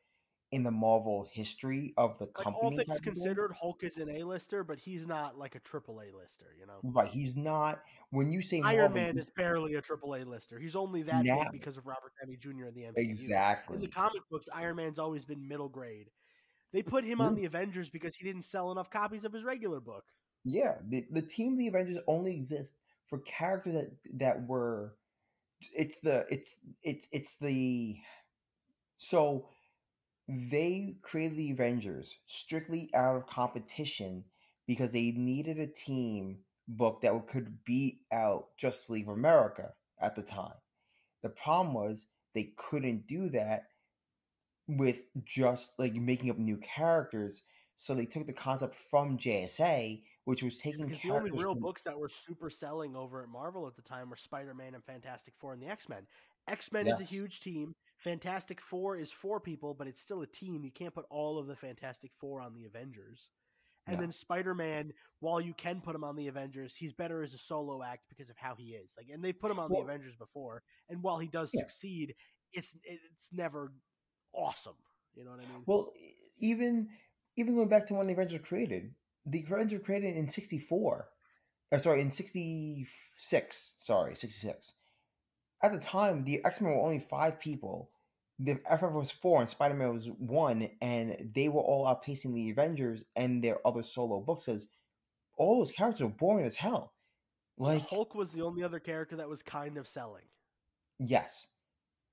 in the Marvel history of the Like company. all things type of thing. considered, Hulk is an A-lister, but he's not like a triple A-lister. You know, right? He's not. When you say Iron Marvel, Man is barely a triple A lister. He's only that Now- because of Robert Downey Jr. in the MCU. Exactly. In the comic books, Iron Man's always been middle grade. They put him on mm. the Avengers because he didn't sell enough copies of his regular book. Yeah, the the team the Avengers only exists for characters that that were it's the it's it's it's the so they created the Avengers strictly out of competition because they needed a team book that could beat out Justice League of America at the time. The problem was they couldn't do that with just like making up new characters. So they took the concept from JSA, which was taking Because the only real from- books that were super selling over at Marvel at the time were Spider Man and Fantastic Four and the X Men. X Men is a huge team. Fantastic Four is four people, but it's still a team. You can't put all of the Fantastic Four on the Avengers. And No. then Spider Man, while you can put him on the Avengers, he's better as a solo act because of how he is. Like, and they've put him on Well- the Avengers before, and while he does Yeah. succeed, it's it's never awesome. You know what I mean? Well, even even going back to when the Avengers were created, the Avengers were created in '64, uh, sorry, in '66. Sorry, '66. At the time, the X Men were only five people. The FF was four, and Spider Man was one, and they were all outpacing the Avengers and their other solo books because all those characters were boring as hell. Like Hulk was the only other character that was kind of selling. yes,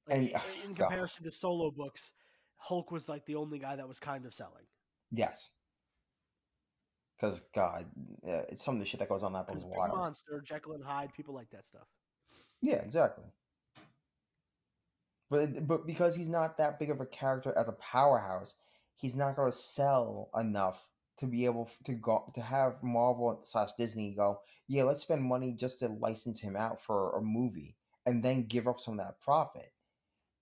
Like, And, in God. comparison to solo books, Hulk was like the only guy that was kind of selling. yes. Because God, uh, it's some of the shit that goes on that book is wild. Monster, Jekyll and Hyde, people like that stuff. Yeah, exactly. But but because he's not that big of a character as a powerhouse, he's not going to sell enough to be able to go to have Marvel slash Disney go, yeah, let's spend money just to license him out for a movie and then give up some of that profit.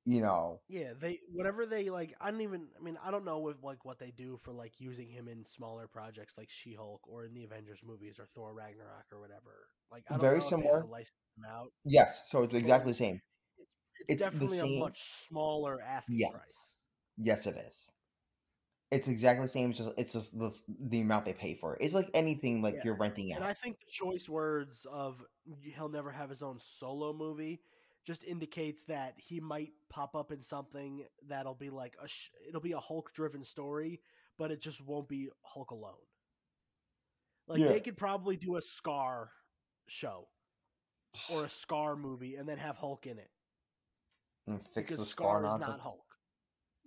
You know, Yeah, they whatever they like. I don't even. I mean, I don't know if like what they do for like using him in smaller projects like She Hulk or in the Avengers movies or Thor Ragnarok or whatever. Like, I don't Very know if they have similar. license out. yes. So it's exactly the same. It's, It's the definitely same- a much smaller asking Yes. price. Yes, it is. It's exactly the same. It's just it's just the, the amount they pay for it. It's like anything like Yeah, you're renting out. And I think the choice words of he'll never have his own solo movie just indicates that he might pop up in something that'll be like a sh- it'll be a Hulk driven story, but it just won't be Hulk alone. Like Yeah. they could probably do a Skaar show or a (sighs) Skaar movie and then have Hulk in it and fix because the Skaar Skaar is not Hulk.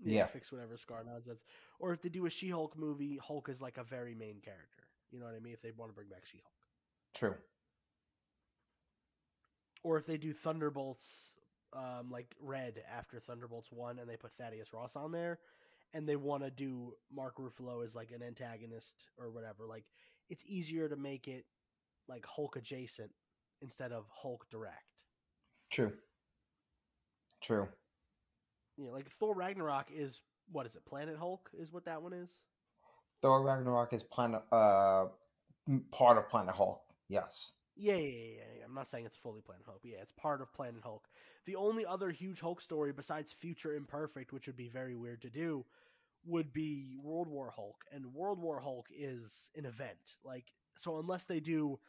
Yeah. fix whatever Skaar nonsense. Or if they do a She-Hulk movie, Hulk is like a very main character. You know what I mean? If they want to bring back She-Hulk. True. Or if they do Thunderbolts um, like red after Thunderbolts one, and they put Thaddeus Ross on there, and they want to do Mark Ruffalo as like an antagonist or whatever. Like it's easier to make it like Hulk adjacent instead of Hulk direct. True. True. You know, like Thor Ragnarok is what is it? Planet Hulk is what that one is. Thor Ragnarok is planet uh part of Planet Hulk. Yes. Yeah, yeah, yeah, yeah. I'm not saying it's fully Planet Hulk. Yeah, it's part of Planet Hulk. The only other huge Hulk story besides Future Imperfect, which would be very weird to do, would be World War Hulk. And World War Hulk is an event. Like so unless they do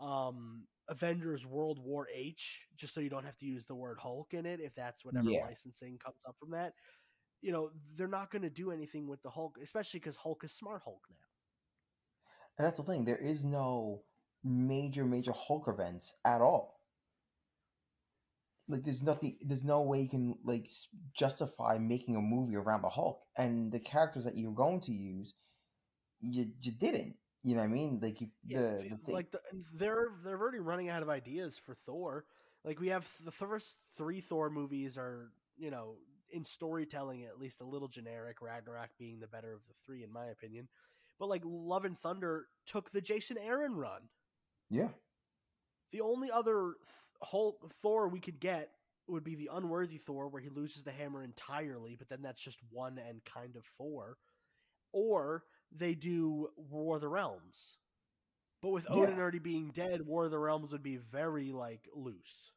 um Avengers World War H, just so you don't have to use the word Hulk in it, if that's whatever Yeah. licensing comes up from that, you know, they're not going to do anything with the Hulk, especially because Hulk is Smart Hulk now. And that's the thing. There is no major, major Hulk events at all. Like, there's nothing. There's no way you can like justify making a movie around the Hulk and the characters that you're going to use. You you didn't. You know what I mean? Like you, Yeah, the, the thing. like the, they're they're already running out of ideas for Thor. Like we have the first three Thor movies are you know in storytelling at least a little generic. Ragnarok being the better of the three in my opinion, but like Love and Thunder took the Jason Aaron run. Yeah. The only other th- Hulk Thor we could get would be the unworthy Thor, where he loses the hammer entirely, but then that's just one and kind of four. Or they do War of the Realms. But with Yeah. Odin already being dead, War of the Realms would be very like loose.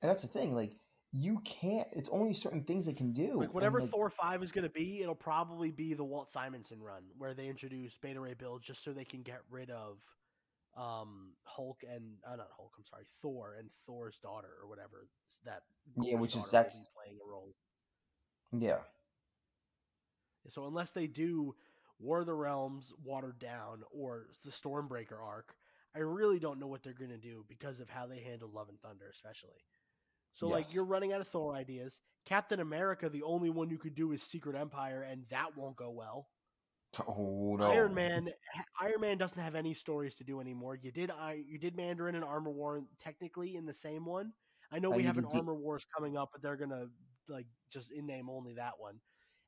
And that's the thing. Like you can't. It's only certain things they can do. Like whatever like, Thor five is gonna be, it'll probably be the Walt Simonson run, where they introduce Beta Ray Bill just so they can get rid of um Hulk and uh, not Hulk, I'm sorry, Thor and Thor's daughter or whatever that Yeah, which is- that's- playing a role. Yeah. So unless they do War of the Realms watered down or the Stormbreaker arc, I really don't know what they're going to do because of how they handled Love and Thunder, especially. So like you're running out of Thor ideas. Captain America, the only one you could do is Secret Empire, and that won't go well. Oh no. Iron Man, Iron Man doesn't have any stories to do anymore. You did, I, you did Mandarin and Armor War technically in the same one. I know Uh, we you have an did Armor Wars coming up, but they're gonna like just in name only that one.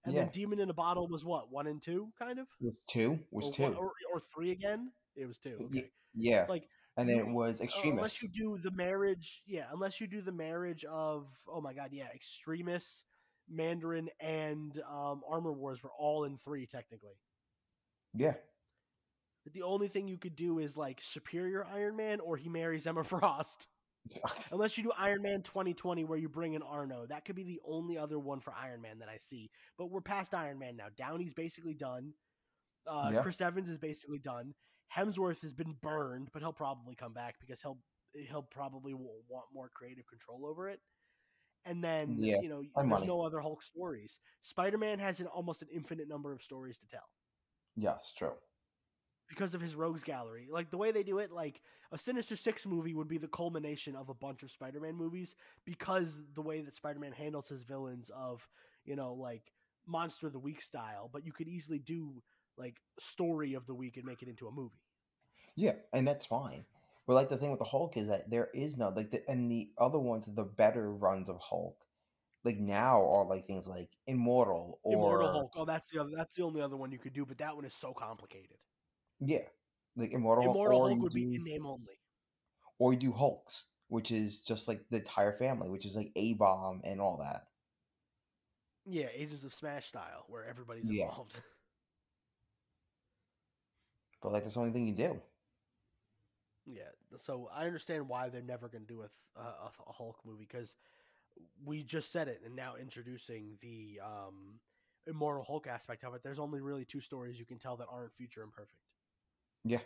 And Yeah. then Demon in a Bottle was what one and two, kind of, Was two? Was or, two? one- or, or three again. It was two. Okay, yeah. like and then it was uh, Extremis. unless you do the marriage, yeah. Unless you do the marriage of oh my god, yeah, Extremis, Mandarin, and um, Armor Wars were all in three technically. Yeah. The only thing you could do is like Superior Iron Man, or he marries Emma (laughs) Frost. Unless you do Iron Man 2020, where you bring in Arno, that could be the only other one for Iron Man that I see. But we're past Iron Man now. Downey's basically done. Uh, Yeah. Chris Evans is basically done. Hemsworth has been burned, but he'll probably come back because he'll he'll probably want more creative control over it. And then Yeah, you know, there's money. no other Hulk stories. Spider Man has an almost an infinite number of stories to tell Yes, true. because of his rogues gallery. Like the way they do it, like a Sinister Six movie would be the culmination of a bunch of Spider-Man movies because the way that Spider-Man handles his villains of, you know, like monster of the week style, but you could easily do like story of the week and make it into a movie. Yeah, and that's fine. But like the thing with the Hulk is that there is no like the and the other ones, the better runs of Hulk, like now are like things like Immortal or Immortal Hulk. Oh, that's the other, that's the only other one you could do, but that one is so complicated. yeah, like Immortal, Immortal or Hulk would be in name only. or you do Hulks, which is just like the entire family, which is like A Bomb and all that. Yeah, Agents of Smash style, where everybody's Yeah. involved. (laughs) But like that's the only thing you do. Yeah, so I understand why they're never going to do a, a a Hulk movie because we just said it, and now introducing the um, immortal Hulk aspect of it. There's only really two stories you can tell that aren't future Imperfect. Yeah,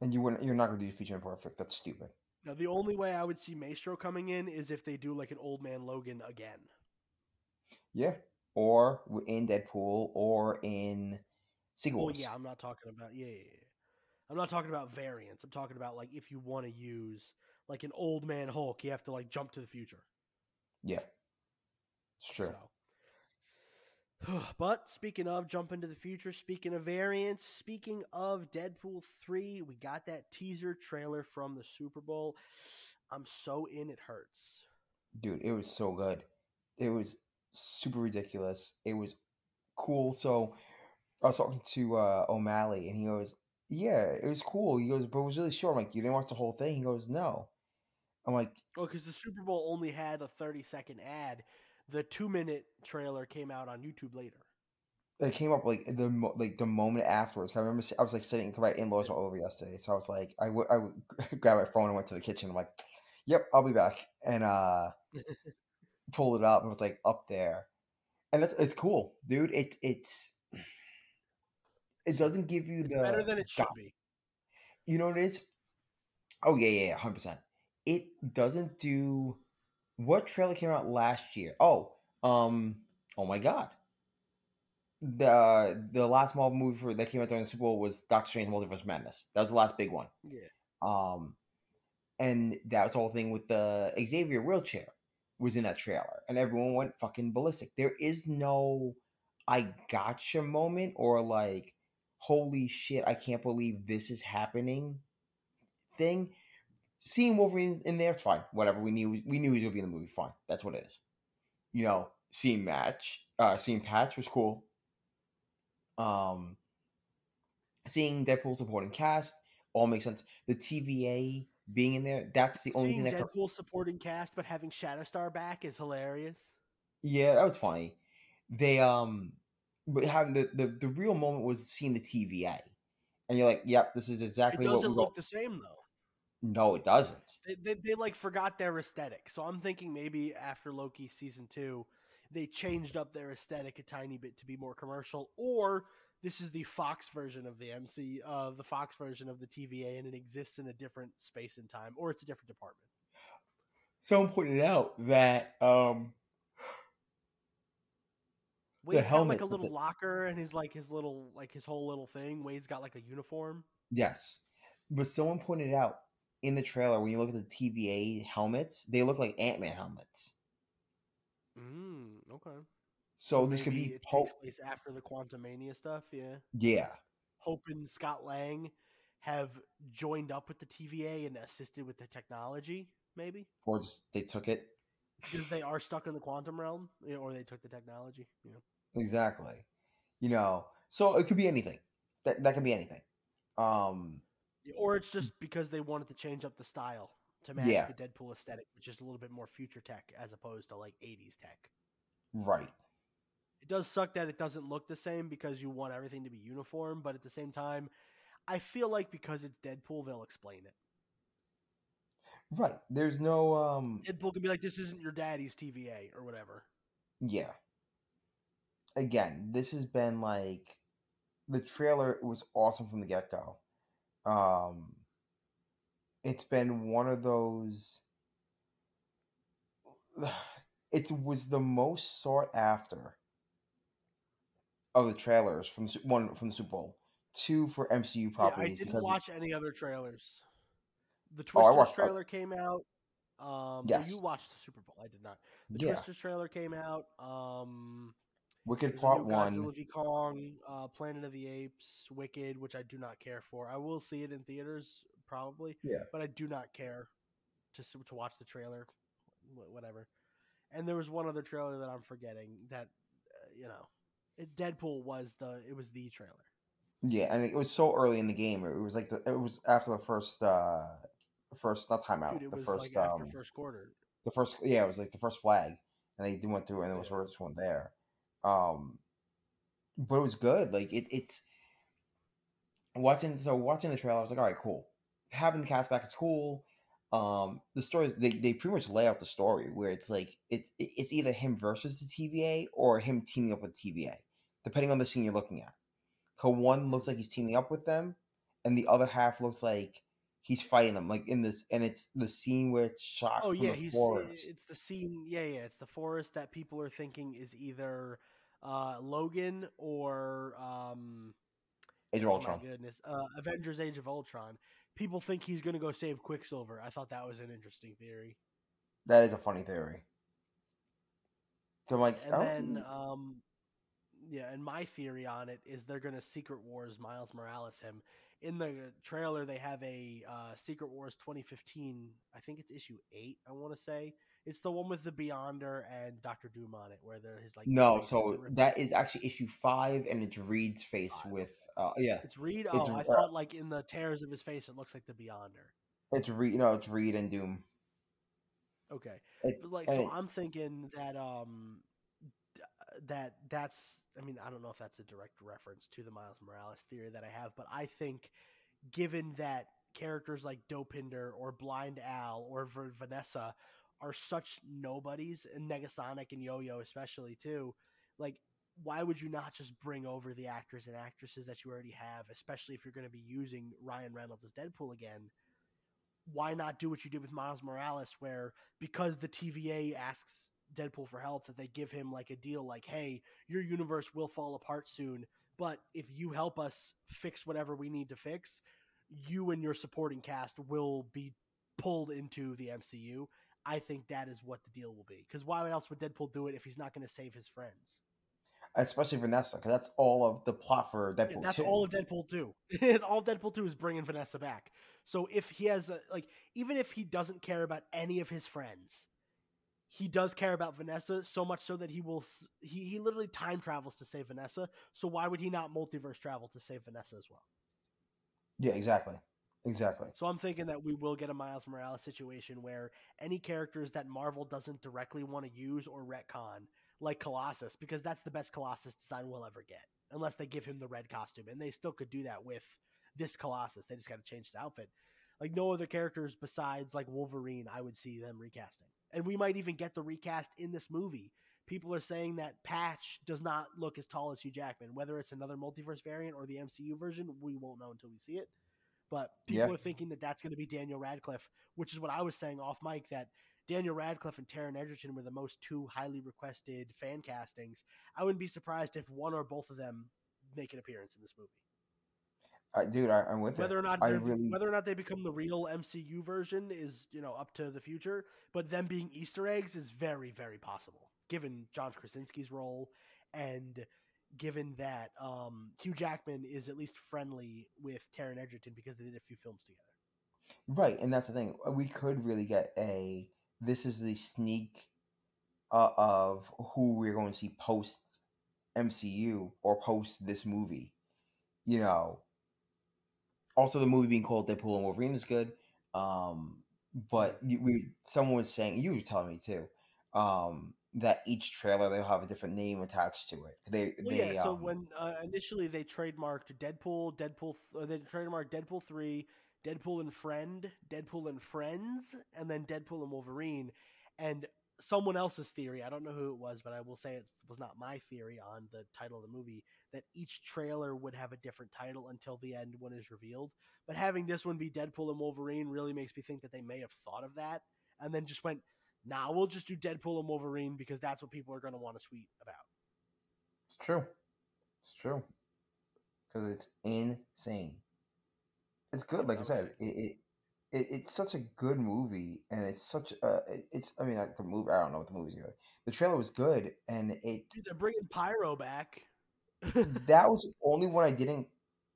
and you wouldn't. You're not gonna do Future Imperfect. That's stupid. Now, the only way I would see Maestro coming in is if they do like an old man Logan again. Yeah, or in Deadpool or in sequels. yeah, I'm not talking about yeah, yeah, yeah. I'm not talking about variants. I'm talking about like if you want to use like an old man Hulk, you have to like jump to the future. Yeah, it's true. So. (sighs) But speaking of jump into the future, speaking of variants, speaking of Deadpool 3, we got that teaser trailer from the Super Bowl. (sighs) I'm so in it hurts. dude it was so good it was super ridiculous it was cool so i was talking to uh o'malley and he goes yeah it was cool he goes but it was really short i'm like you didn't watch the whole thing he goes no i'm like Oh, because the Super Bowl only had a 30 second ad. The two minute trailer came out on YouTube later. it came up like the mo- like the moment afterwards. i remember i was like sitting because my in-laws were over yesterday so i was like i would I would (laughs) grab my phone and went to the kitchen i'm like yep i'll be back and uh (laughs) pulled it up and it was like up there and that's it's cool dude it it's (sighs) it doesn't give you It's the better than it should be. You know what it is? Oh yeah, yeah, hundred percent. It doesn't do what trailer came out last year. Oh, um, oh my god. The the last Marvel movie for, that came out during the Super Bowl was Doctor Strange: Multiverse Madness. That was the last big one. Yeah. Um, and that was the whole thing with the Xavier wheelchair was in that trailer, and everyone went fucking ballistic. There is no I gotcha moment or like holy shit, I can't believe this is happening thing. Seeing Wolverine in there, fine, whatever. We knew we knew he was gonna be in the movie, fine. That's what it is. You know, seeing match, uh, seeing Patch was cool. Um, seeing Deadpool supporting cast all makes sense. The TVA being in there, that's the only Seeing thing that. Deadpool supporting cast, but having Shatterstar back is hilarious. Yeah, that was funny. They um, but having the the, the real moment was seeing the TVA, and you're like, yep, this is exactly what doesn't we look the same though. No, it doesn't. They, they, they like forgot their aesthetic. So I'm thinking maybe after Loki season two, they changed up their aesthetic a tiny bit to be more commercial, or this is the Fox version of the MC, uh, the Fox version of the TVA, and it exists in a different space and time, or it's a different department. Someone pointed out that um, Wade's got like a little the- locker and his like his little like his whole little thing. Wade's got like a uniform. yes, but someone pointed out in the trailer when you look at the TVA helmets, they look like Ant Man helmets. Mm, okay. So this could be takes place after the Quantumania stuff. Yeah. Yeah, Hope and Scott Lang have joined up with the TVA and assisted with the technology, maybe or just they took it because they are stuck in the quantum realm, you know, or they took the technology. You know, exactly. You know, so it could be anything. That that could be anything. Um, or it's just because they wanted to change up the style to match Yeah. the Deadpool aesthetic, which is a little bit more future tech as opposed to like '80s tech. right. It does suck that it doesn't look the same because you want everything to be uniform, but at the same time, I feel like because it's Deadpool, they'll explain it. Right. There's no um Deadpool can be like, "This isn't your daddy's TVA" or whatever. yeah. Again, this has been like the trailer was awesome from the get-go. Um, it's been one of those. (sighs) It was the most sought after of the trailers from one from the Super Bowl, two for MCU Yeah, I didn't watch any other trailers. The Oh, I Twisters I- trailer came out. Um, Yes. you watched the Super Bowl. I did not. The yeah, Twisters trailer came out. Um, Wicked Part One. Godzilla v Kong, uh, Planet of the Apes, Wicked, which I do not care for. I will see it in theaters probably. Yeah. But I do not care to to watch the trailer, whatever. And there was one other trailer that I'm forgetting that, uh, you know, it, Deadpool was the it was the trailer. Yeah, and it was so early in the game. It was like the, it was after the first uh first not timeout. Dude, it the was first like after um first quarter. the first yeah, it was like the first flag. And they went through and there was Yeah. the first one there. Um but it was good. Like it it's watching so watching the trailer, I was like, all right, cool. Having the cast back is cool. Um the story they, they pretty much lay out the story where it's like it, it it's either him versus the TVA or him teaming up with the TVA, depending on the scene you're looking at. Cause one looks like he's teaming up with them, and the other half looks like he's fighting them. Like in this, and it's the scene where it's shot Oh yeah, he's forest. it's the scene. Yeah, yeah, it's the forest that people are thinking is either uh, Logan or um, Age of oh Ultron. my goodness, uh, Avengers: Age of Ultron. People think he's gonna go save Quicksilver. I thought that was an interesting theory. That is a funny theory. So I'm like, And then, think- um, yeah, and my theory on it is they're gonna Secret Wars Miles Morales him. In the trailer, they have a uh, Secret Wars 2015. I think it's issue eight. I want to say it's the one with the Beyonder and Doctor Doom on it, where they're like. no. So that is actually issue five, and it's Reed's face Five. with, uh, yeah, It's Reed. It's, Oh, I uh, thought like in the tears of his face, it looks like the Beyonder. it's Reed. No, it's Reed and Doom. Okay, It, but like, so it- I'm thinking that um, that that's. I mean, I don't know if that's a direct reference to the Miles Morales theory that I have, but I think, given that characters like Dopinder or Blind Al or Vanessa are such nobodies, and Negasonic and Yo-Yo especially too, like. Why would you not just bring over the actors and actresses that you already have, especially if you're going to be using Ryan Reynolds as Deadpool again? why not do what you did with Miles Morales, where because the TVA asks Deadpool for help, that they give him like a deal, like, "Hey, your universe will fall apart soon, but if you help us fix whatever we need to fix, you and your supporting cast will be pulled into the MCU." I think that is what the deal will be. Because why else would Deadpool do it if he's not going to save his friends? especially Vanessa, because that's all of the plot for Yeah, Deadpool that's 2. all of Deadpool 2. (laughs) It's all Deadpool 2 is bringing Vanessa back. So if he has a, like even if he doesn't care about any of his friends, he does care about Vanessa so much so that he will he he literally time travels to save Vanessa. So why would he not multiverse travel to save Vanessa as well? yeah, exactly, exactly. So I'm thinking that we will get a Miles Morales situation where any characters that Marvel doesn't directly want to use or retcon, like Colossus, because that's the best Colossus design we'll ever get, unless they give him the red costume, and they still could do that with this Colossus. They just got to change his outfit. Like no other characters besides like Wolverine, I would see them recasting, and we might even get the recast in this movie. People are saying that Patch does not look as tall as Hugh Jackman. Whether it's another multiverse variant or the MCU version, we won't know until we see it but people Yeah. are thinking that that's going to be Daniel Radcliffe, which is what I was saying off mic that Daniel Radcliffe and Taron Egerton were the most two highly requested fan castings. I wouldn't be surprised if one or both of them make an appearance in this movie. Uh, dude, I, I'm with Whether it. or not really, whether or not they become the real MCU version is you know up to the future, but them being Easter eggs is very very possible given John Krasinski's role and given that um, Hugh Jackman is at least friendly with Taron Egerton because they did a few films together. Right, and that's the thing. We could really get a. This is the sneak uh, of who we're going to see post MCU or post this movie. You know. Also, the movie being called Deadpool and Wolverine is good. Um, but we someone was saying you were telling me too. Um, that each trailer they'll have a different name attached to it. They, Well, they yeah. So um, when uh, initially they trademarked Deadpool, Deadpool, th- they trademarked Deadpool three, Deadpool and Friend, Deadpool and Friends, and then Deadpool and Wolverine. And someone else's theory, I don't know who it was, but I will say it was not my theory on the title of the movie. that each trailer would have a different title until the end when is revealed. But having this one be Deadpool and Wolverine really makes me think that they may have thought of that and then just went, "Nah, we'll just do Deadpool and Wolverine because that's what people are going to want to tweet about." It's true. It's true. Because it's insane. It's good, like I said. It, it, it it's such a good movie, and it's such a it- it's. I mean, like a movie. I don't know what the movie's good. The trailer was good, and it Dude, they're bringing Pyro back. (laughs) that was the only one I didn't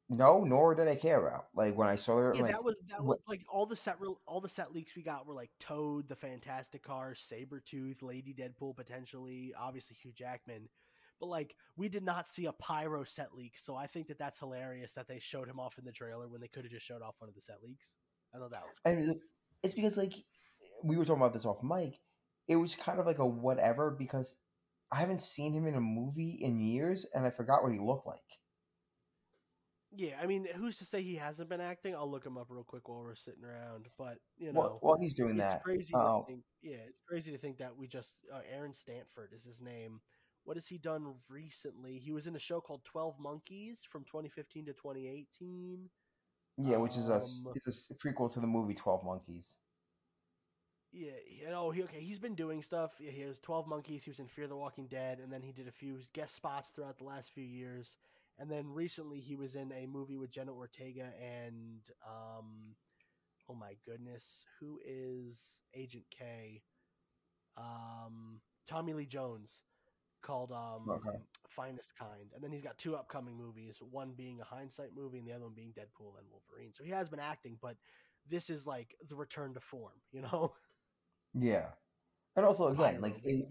know, nor did I care about. Like when I saw it, Yeah, like that was that was like all the set real all the set leaks we got were like Toad, the Fantastic Car, Sabretooth, Lady Deadpool potentially, obviously Hugh Jackman. But like we did not see a pyro set leak, so I think that that's hilarious that they showed him off in the trailer when they could have just showed off one of the set leaks. I know that was and it- it's because like we were talking about this off mic. It was kind of like a whatever because I haven't seen him in a movie in years, and I forgot what he looked like. Yeah, I mean, who's to say he hasn't been acting? I'll look him up real quick while we're sitting around. But you know, Well, while he's doing it's that, crazy to oh. think. Yeah, it's crazy to think that we just uh, Aaron Stanford is his name. What has he done recently? He was in a show called Twelve Monkeys from 2015 to 2018. yeah, which is a um, it's a prequel to the movie Twelve Monkeys. Yeah, you know, he okay. He's been doing stuff. Yeah, he has Twelve Monkeys. He was in Fear the Walking Dead, and then he did a few guest spots throughout the last few years. And then recently, he was in a movie with Jenna Ortega and um, oh my goodness, who is Agent K? Um, Tommy Lee Jones, called um, Okay. Finest Kind. And then he's got two upcoming movies. One being a hindsight movie, and the other one being Deadpool and Wolverine. So he has been acting, but this is like the return to form. You know. Yeah, and also again, like it,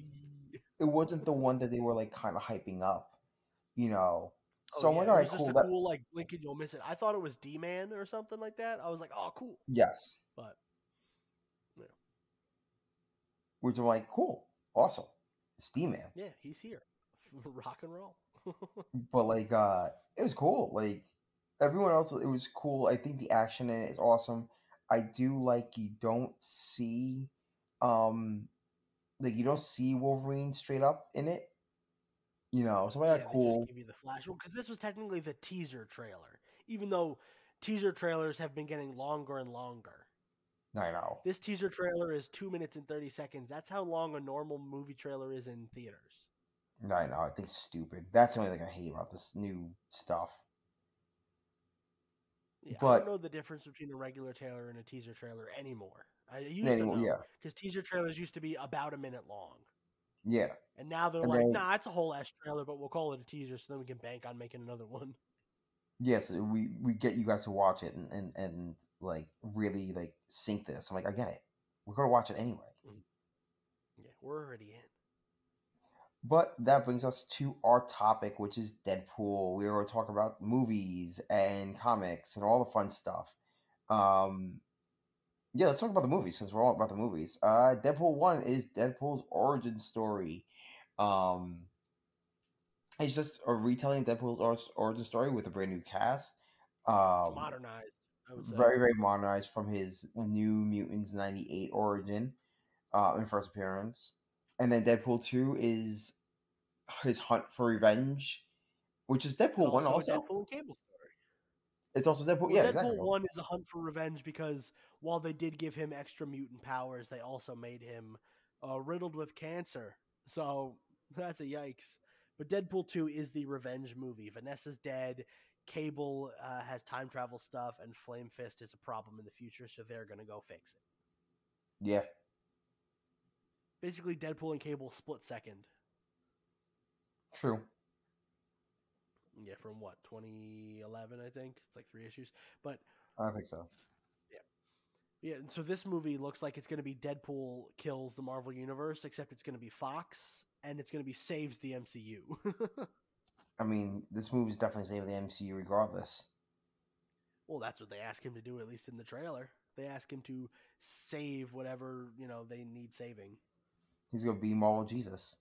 it wasn't the one that they were like kind of hyping up, you know. Oh, So I'm yeah, like, all right, just cool. a That, cool like blink and you'll miss it. I thought it was D Man or something like that. I was like, oh, cool. yes, But yeah, which I'm like, cool, awesome, Steam Man. yeah, he's here. (laughs) Rock and roll. (laughs) but like uh it was cool like everyone else it was cool i think the action in it is awesome i do like you don't see um like you don't see wolverine straight up in it you know so I'm yeah, like they cool give you the flash because this was technically the teaser trailer. Even though teaser trailers have been getting longer and longer. i know This teaser trailer is two minutes and thirty seconds. That's how long a normal movie trailer is in theaters. i know i think it's stupid that's the only thing i hate about this new stuff Yeah, I don't know the difference between a regular trailer and a teaser trailer anymore. I used anymore to know yeah because teaser trailers used to be about a minute long. Yeah And now they're And like, then- nah, it's a whole ass trailer, but we'll call it a teaser so then we can bank on making another one. yes we we get you guys to watch it and and, and like really like sync this i'm like i get it we're gonna watch it anyway Yeah, we're already in. But that brings us to our topic, which is Deadpool. We are going to talk about movies and comics and all the fun stuff. Um, yeah, let's talk about the movies since we're all about the movies. Uh, Deadpool one is Deadpool's origin story. Um, it's just a retelling of Deadpool's origin story with a brand new cast. It's Um, modernized, I would say. very very modernized from his New Mutants '98 origin, uh, in first appearance, and then Deadpool two is his hunt for revenge, which is Deadpool one also a also. Deadpool and Cable. It's also Deadpool. Yeah, Deadpool exactly. one is a hunt for revenge because while they did give him extra mutant powers, they also made him uh, riddled with cancer. So that's a yikes. But Deadpool two is the revenge movie. Vanessa's dead. Cable uh, has time travel stuff, and Flame Fist is a problem in the future, so they're gonna go fix it. Yeah, Basically, Deadpool and Cable split second. true. Yeah, from what 2011, I think it's like three issues. But I don't think so. yeah, and so this movie looks like it's going to be Deadpool kills the Marvel universe, except it's going to be Fox, and it's going to be saves the MCU. (laughs) I mean, this movie's definitely saving the MCU regardless. well, that's what they ask him to do, at least in the trailer. They ask him to save whatever you know they need saving. He's gonna be Marvel Jesus.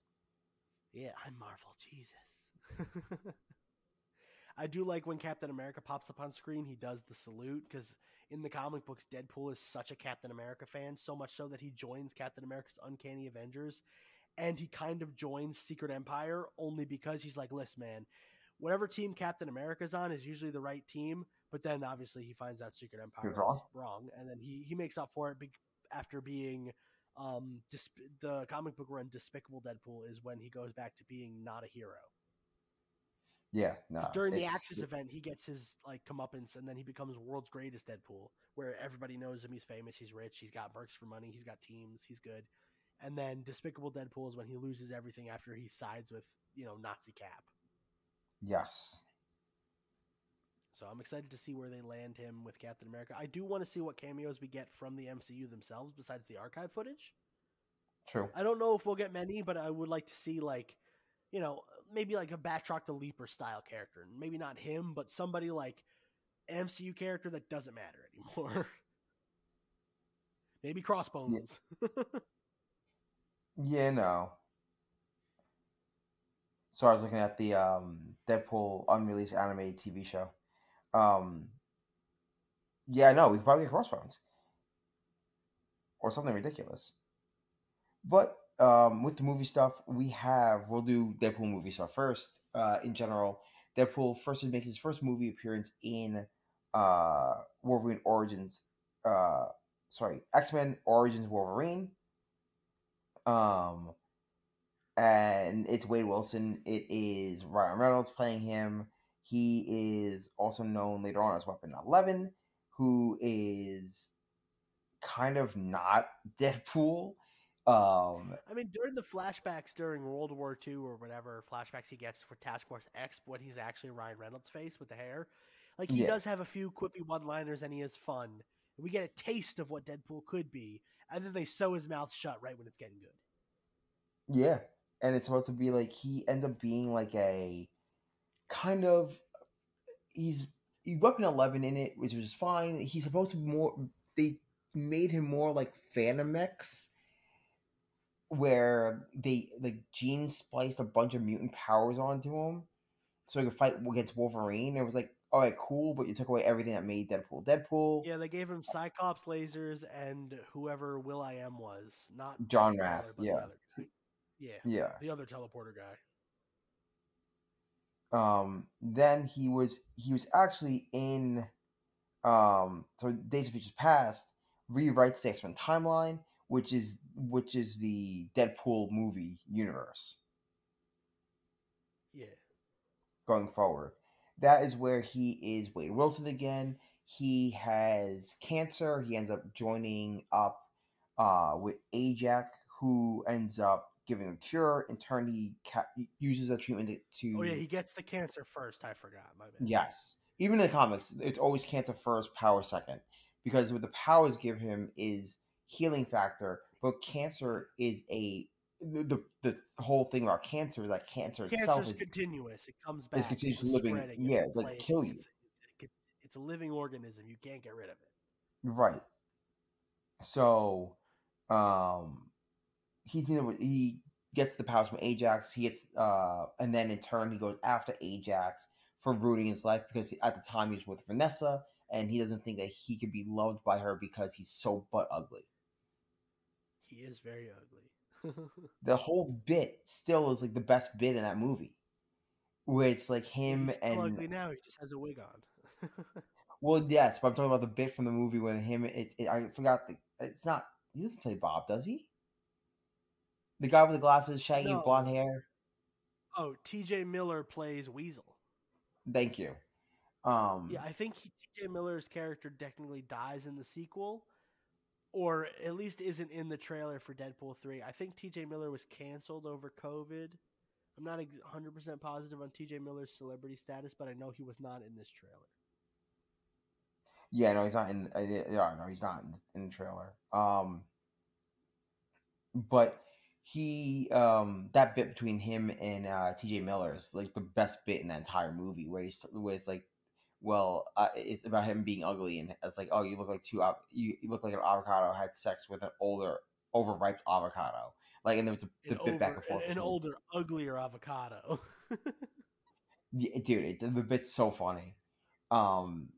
Yeah, I'm Marvel Jesus. (laughs) I do like when Captain America pops up on screen, he does the salute because in the comic books, Deadpool is such a Captain America fan, so much so that he joins Captain America's Uncanny Avengers and he kind of joins Secret Empire only because he's like, listen, man, whatever team Captain America's on is usually the right team. But then obviously he finds out Secret Empire was wrong. wrong, and then he he makes up for it be- after being um dis- the comic book run Despicable Deadpool is when he goes back to being not a hero. Yeah, no. During the Axis event, he gets his like comeuppance, and then he becomes world's greatest Deadpool, where everybody knows him. He's famous, he's rich, he's got mercs for money, he's got teams, he's good. And then Despicable Deadpool is when he loses everything after he sides with you know Nazi Cap. Yes. So I'm excited to see where they land him with Captain America. I do want to see what cameos we get from the MCU themselves besides the archive footage. True. I don't know if we'll get many, but I would like to see like, you know, maybe like a Batroc the Leaper style character. Maybe not him, but somebody like MCU character that doesn't matter anymore. (laughs) maybe Crossbones. Yeah, no. So I was looking at the um, Deadpool unreleased animated TV show. Um, yeah, no, we could probably get Crossbones or something ridiculous. But um, with the movie stuff, we have we'll do Deadpool movie stuff first. Uh, in general, Deadpool first makes his first movie appearance in uh, Wolverine Origins. Uh, sorry, X Men Origins Wolverine. Um, and it's Wade Wilson. It is Ryan Reynolds playing him. He is also known later on as Weapon Eleven, who is kind of not (laughs) Deadpool. Um, I mean, during the flashbacks during World War II or whatever flashbacks he gets for Task Force X, when he's actually Ryan Reynolds' face with the hair, like he Yeah. does have a few quippy one-liners and he is fun. We get a taste of what Deadpool could be, and then they sew his mouth shut right when it's getting good. Yeah, and it's supposed to be like he ends up being like a kind of he's he weapon eleven in it, which was fine. He's supposed to be more. They made him more like Phantom X, where they like gene spliced a bunch of mutant powers onto him, so he could fight against Wolverine. It was like, all right, cool, but you took away everything that made Deadpool Deadpool. Yeah, they gave him Cyclops lasers and whoever Will I Am was, not John Wraith, yeah. yeah, Yeah. the other teleporter guy. um then he was he was actually in um so days of futures past rewrites the x-men timeline which is which is the deadpool movie universe Yeah, going forward that is where he is wade wilson again he has cancer he ends up joining up uh with ajax who ends up giving a cure in turn he ca- uses a treatment to Oh yeah, he gets the cancer first. I forgot. My bad. Yes. Even in the comics, it's always cancer first, power second. Because what the powers give him is healing factor, but cancer is a the the, the whole thing about cancer is that cancer itself is continuous. It comes back. it's continuous it's living- yeah, it's like, kill you. It's, it's, it's a living organism. You can't get rid of it. right. So, um, he's you know, he gets the powers from Ajax. He gets uh, and then in turn he goes after Ajax for ruining his life because at the time he was with Vanessa and he doesn't think that he could be loved by her because he's so butt ugly. He is very ugly. (laughs) the whole bit still is like the best bit in that movie where it's like him He's and ugly now. He just has a wig on. (laughs) well yes but i'm talking about the bit from the movie when him it, it i forgot the it's not he doesn't play bob does he the guy with the glasses shaggy No. blonde hair oh, T.J. Miller plays Weasel. thank you um Yeah, I think T.J. Miller's character technically dies in the sequel, or at least isn't in the trailer for Deadpool 3. I think T.J. Miller was canceled over COVID. I'm not 100% positive on T.J. Miller's celebrity status, but I know he was not in this trailer. yeah no he's not in uh, yeah no he's not in, the trailer um but he um that bit between him and uh tj miller is like the best bit in that entire movie where he's where it's like well uh, it's about him being ugly and it's like oh you look like two you, you look like an avocado had sex with an older overripe avocado like and there was a the An, bit back and forth an, an older, uglier avocado. (laughs) Yeah, dude, it, the bit's so funny. Um,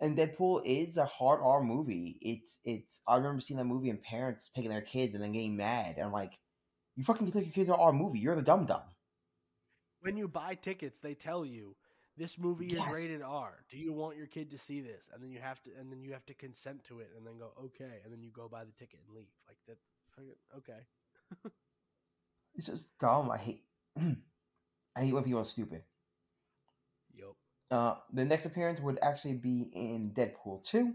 and Deadpool is a hard R movie. It's it's. I remember seeing that movie and parents taking their kids and then getting mad. And I'm like, you fucking take your kids to our movie. You're the dumb dumb. when you buy tickets, they tell you this movie Yes. is rated R. Do you want your kid to see this? And then you have to, and then you have to consent to it, and then go okay, and then you go buy the ticket and leave. Like that. Okay. It's just dumb. I hate. (clears throat) I hate when people are stupid. Yup. Uh, the next appearance would actually be in Deadpool 2,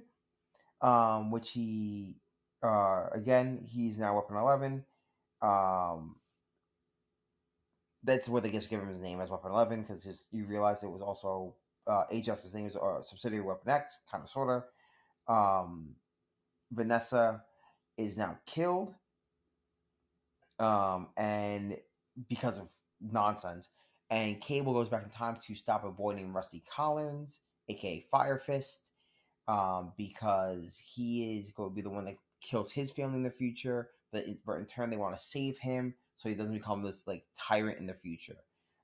um, which he, uh, again, he's now Weapon 11. Um, that's where they just give him his name as Weapon 11 because you realize it was also uh, Ajax's name is uh, subsidiary Weapon X, kind of, sort of. Um, Vanessa is now killed. Um, and because of nonsense, and Cable goes back in time to stop a boy named Rusty Collins, aka Fire Fist, um, because he is going to be the one that kills his family in the future. But in, but in turn, they want to save him so he doesn't become this like tyrant in the future.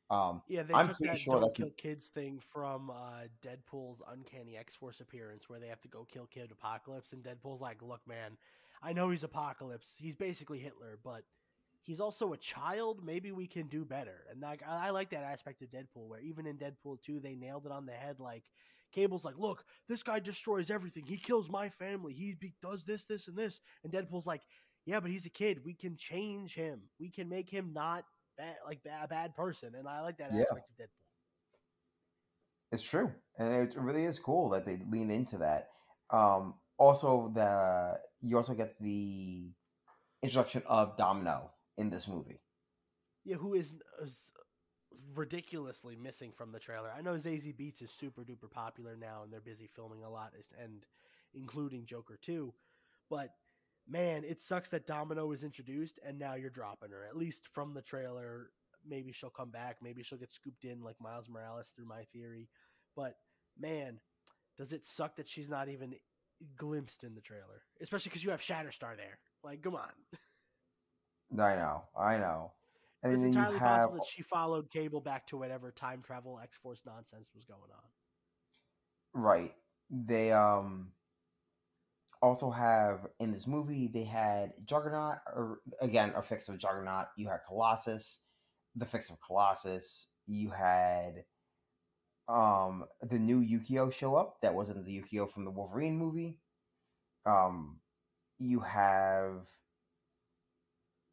Um, Yeah, they I'm took pretty that sure "Don't that's- kill kids" thing from uh, Deadpool's Uncanny X Force appearance, where they have to go kill Kid Apocalypse, and Deadpool's like, "Look, man, I know he's Apocalypse. He's basically Hitler, but he's also a child. Maybe we can do better." And like, I, I like that aspect of Deadpool, where even in Deadpool two, they nailed it on the head. Like, Cable's like, "Look, this guy destroys everything. He kills my family. He be- does this, this, and this." And Deadpool's like, "Yeah, but he's a kid. We can change him. We can make him not." Bad, like a bad person, and I like that Yeah. aspect of Deadpool. It's true, and it really is cool that they lean into that. Um, also, the you also get the introduction of Domino in this movie. Yeah, who is, is ridiculously missing from the trailer. I know Zazie Beetz is super duper popular now, and they're busy filming a lot, and including Joker too. But man, it sucks that Domino was introduced, and now you're dropping her. At least from the trailer, maybe she'll come back. Maybe she'll get scooped in like Miles Morales through my theory. But man, does it suck that she's not even glimpsed in the trailer, especially because you have Shatterstar there. Like, come on. I know, I know, and It's then you entirely have possible that she followed Cable back to whatever time travel X Force nonsense was going on. right. They um also have in this movie they had Juggernaut, or again a fix of Juggernaut. You had Colossus, the fix of Colossus. You had um the new Yukio show up that wasn't the Yukio from the Wolverine movie. Um you have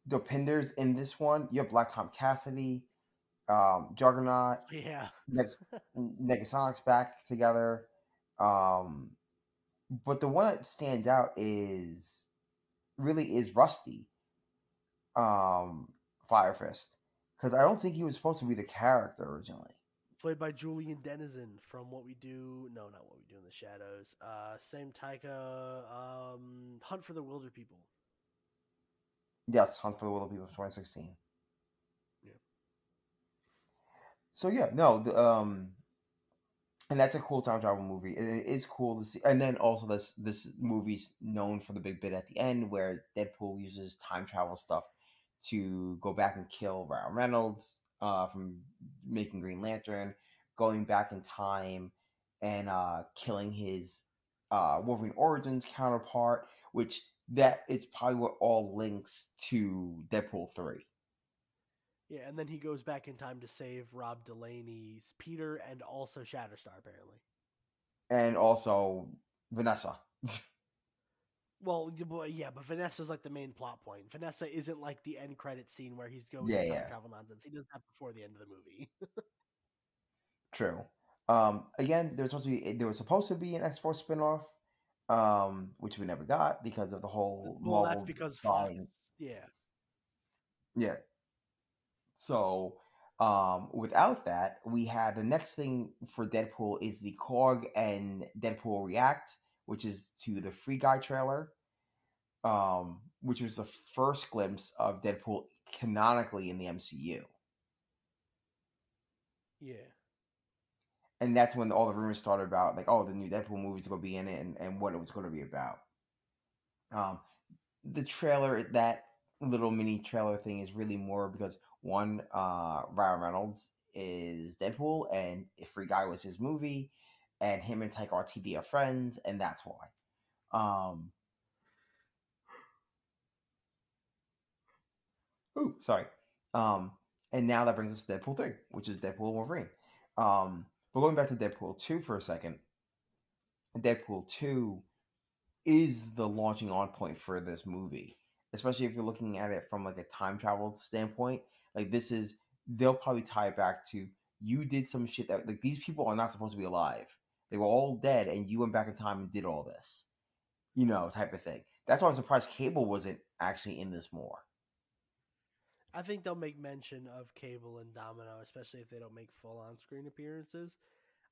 the Pinders in this one. You have Black Tom Cassidy, um, Juggernaut, Yeah. Next (laughs) Negasonics back together. Um but the one that stands out is really is Rusty. Um Fire Fist. Because I don't think he was supposed to be the character originally. Played by Julian Dennison from What We Do. No, not What We Do in the Shadows. Uh, same Taika. Um, Hunt for the Wilderpeople. Yes, Hunt for the Wilderpeople of 2016. Yeah. So yeah, no, the, um, and that's a cool time travel movie. It, is cool to see, and then also this this movie's known for the big bit at the end where Deadpool uses time travel stuff to go back and kill Ryan Reynolds uh, from making Green Lantern, going back in time and uh, killing his uh, Wolverine Origins counterpart, which that is probably what all links to Deadpool three. Yeah, and then he goes back in time to save Rob Delaney's Peter and also Shatterstar, apparently. and also Vanessa. (laughs) Well, yeah, but Vanessa's like the main plot point. Vanessa isn't like the end credit scene where he's going Yeah, to yeah. travel nonsense. He does that before the end of the movie. (laughs) True. Um, again, there was supposed to be there was supposed to be an X Force spinoff, um, which we never got because of the whole. well, that's because Fox. Yeah. Yeah. So, um, without that, we had the next thing for Deadpool is the Korg and Deadpool React, which is to the Free Guy trailer, um, which was the first glimpse of Deadpool canonically in the MCU. Yeah. and that's when all the rumors started about like oh the new deadpool movie's going to be in it and, and what it was going to be about um the trailer that little mini trailer thing is really more because one uh ryan reynolds is deadpool and if free guy was his movie and him and Taika Waititi are friends and that's why um Ooh, sorry. Um, and now that brings us to Deadpool 3, which is Deadpool Wolverine. Um, But going back to Deadpool 2 for a second, Deadpool 2 is the launching on point for this movie, especially if you're looking at it from like a time travel standpoint. Like this is they'll probably tie it back to you did some shit that like these people are not supposed to be alive. They were all dead and you went back in time and did all this. You know, type of thing. That's why I'm surprised Cable wasn't actually in this more. I think they'll make mention of Cable and Domino, especially if they don't make full on screen appearances.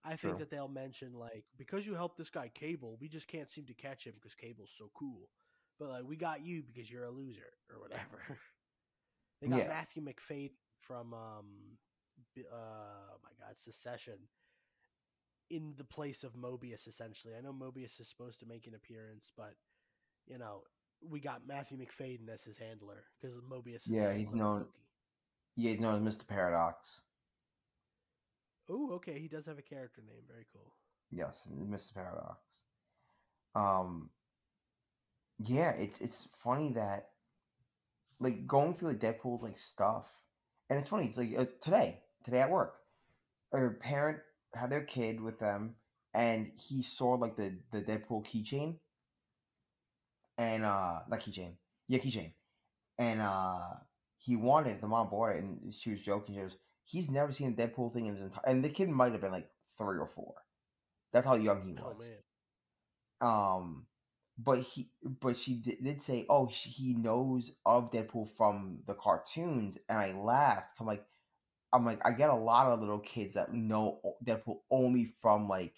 I think True. that they'll mention like because you helped this guy Cable, we just can't seem to catch him because Cable's so cool. But like we got you because you're a loser or whatever. (laughs) they got Yeah. Matthew Macfadyen from um uh my god, Succession in the place of Mobius essentially. I know Mobius is supposed to make an appearance, but you know, we got Matthew Macfadyen as his handler because Mobius is Yeah, he's known- Loki. Yeah, he's known as Mr. Paradox. Oh, okay. He does have a character name. Very cool. Yes, Mr. Paradox. Um yeah, it's it's funny that like going through like Deadpool's like stuff, and it's funny. It's like it's today, today at work, a parent had their kid with them, and he saw like the the Deadpool keychain, and uh, not keychain, yeah, keychain, and uh, he wanted it. The mom bought it, and she was joking. She goes, "He's never seen a Deadpool thing in his entire." And the kid might have been like three or four. That's how young he was Oh um but he but she did, did say oh sh- he knows of deadpool from the cartoons and i laughed i'm like i'm like i get a lot of little kids that know deadpool only from like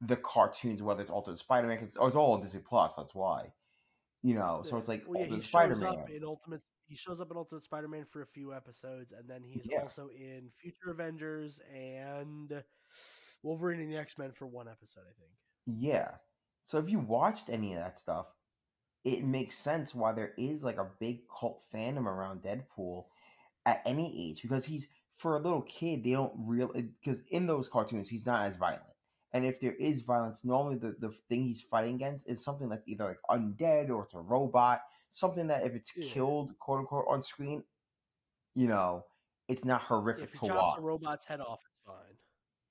the cartoons whether it's altered spider-man 'cause- oh, it's all on disney plus that's why you know so it's like well, yeah, altered spider-man in Ultimate. He shows up in Ultimate Spider-Man for a few episodes, and then he's Yeah. also in Future Avengers and Wolverine and the X Men for one episode, I think. Yeah. So if you watched any of that stuff, it makes sense why there is like a big cult fandom around Deadpool at any age because he's for a little kid they don't really because eh, in those cartoons he's not as violent. And if there is violence, normally the, the thing he's fighting against is something like either like undead or it's a robot, something that if it's Yeah. killed quote unquote on screen, you know, it's not horrific If to watch. a robot's head off, it's fine.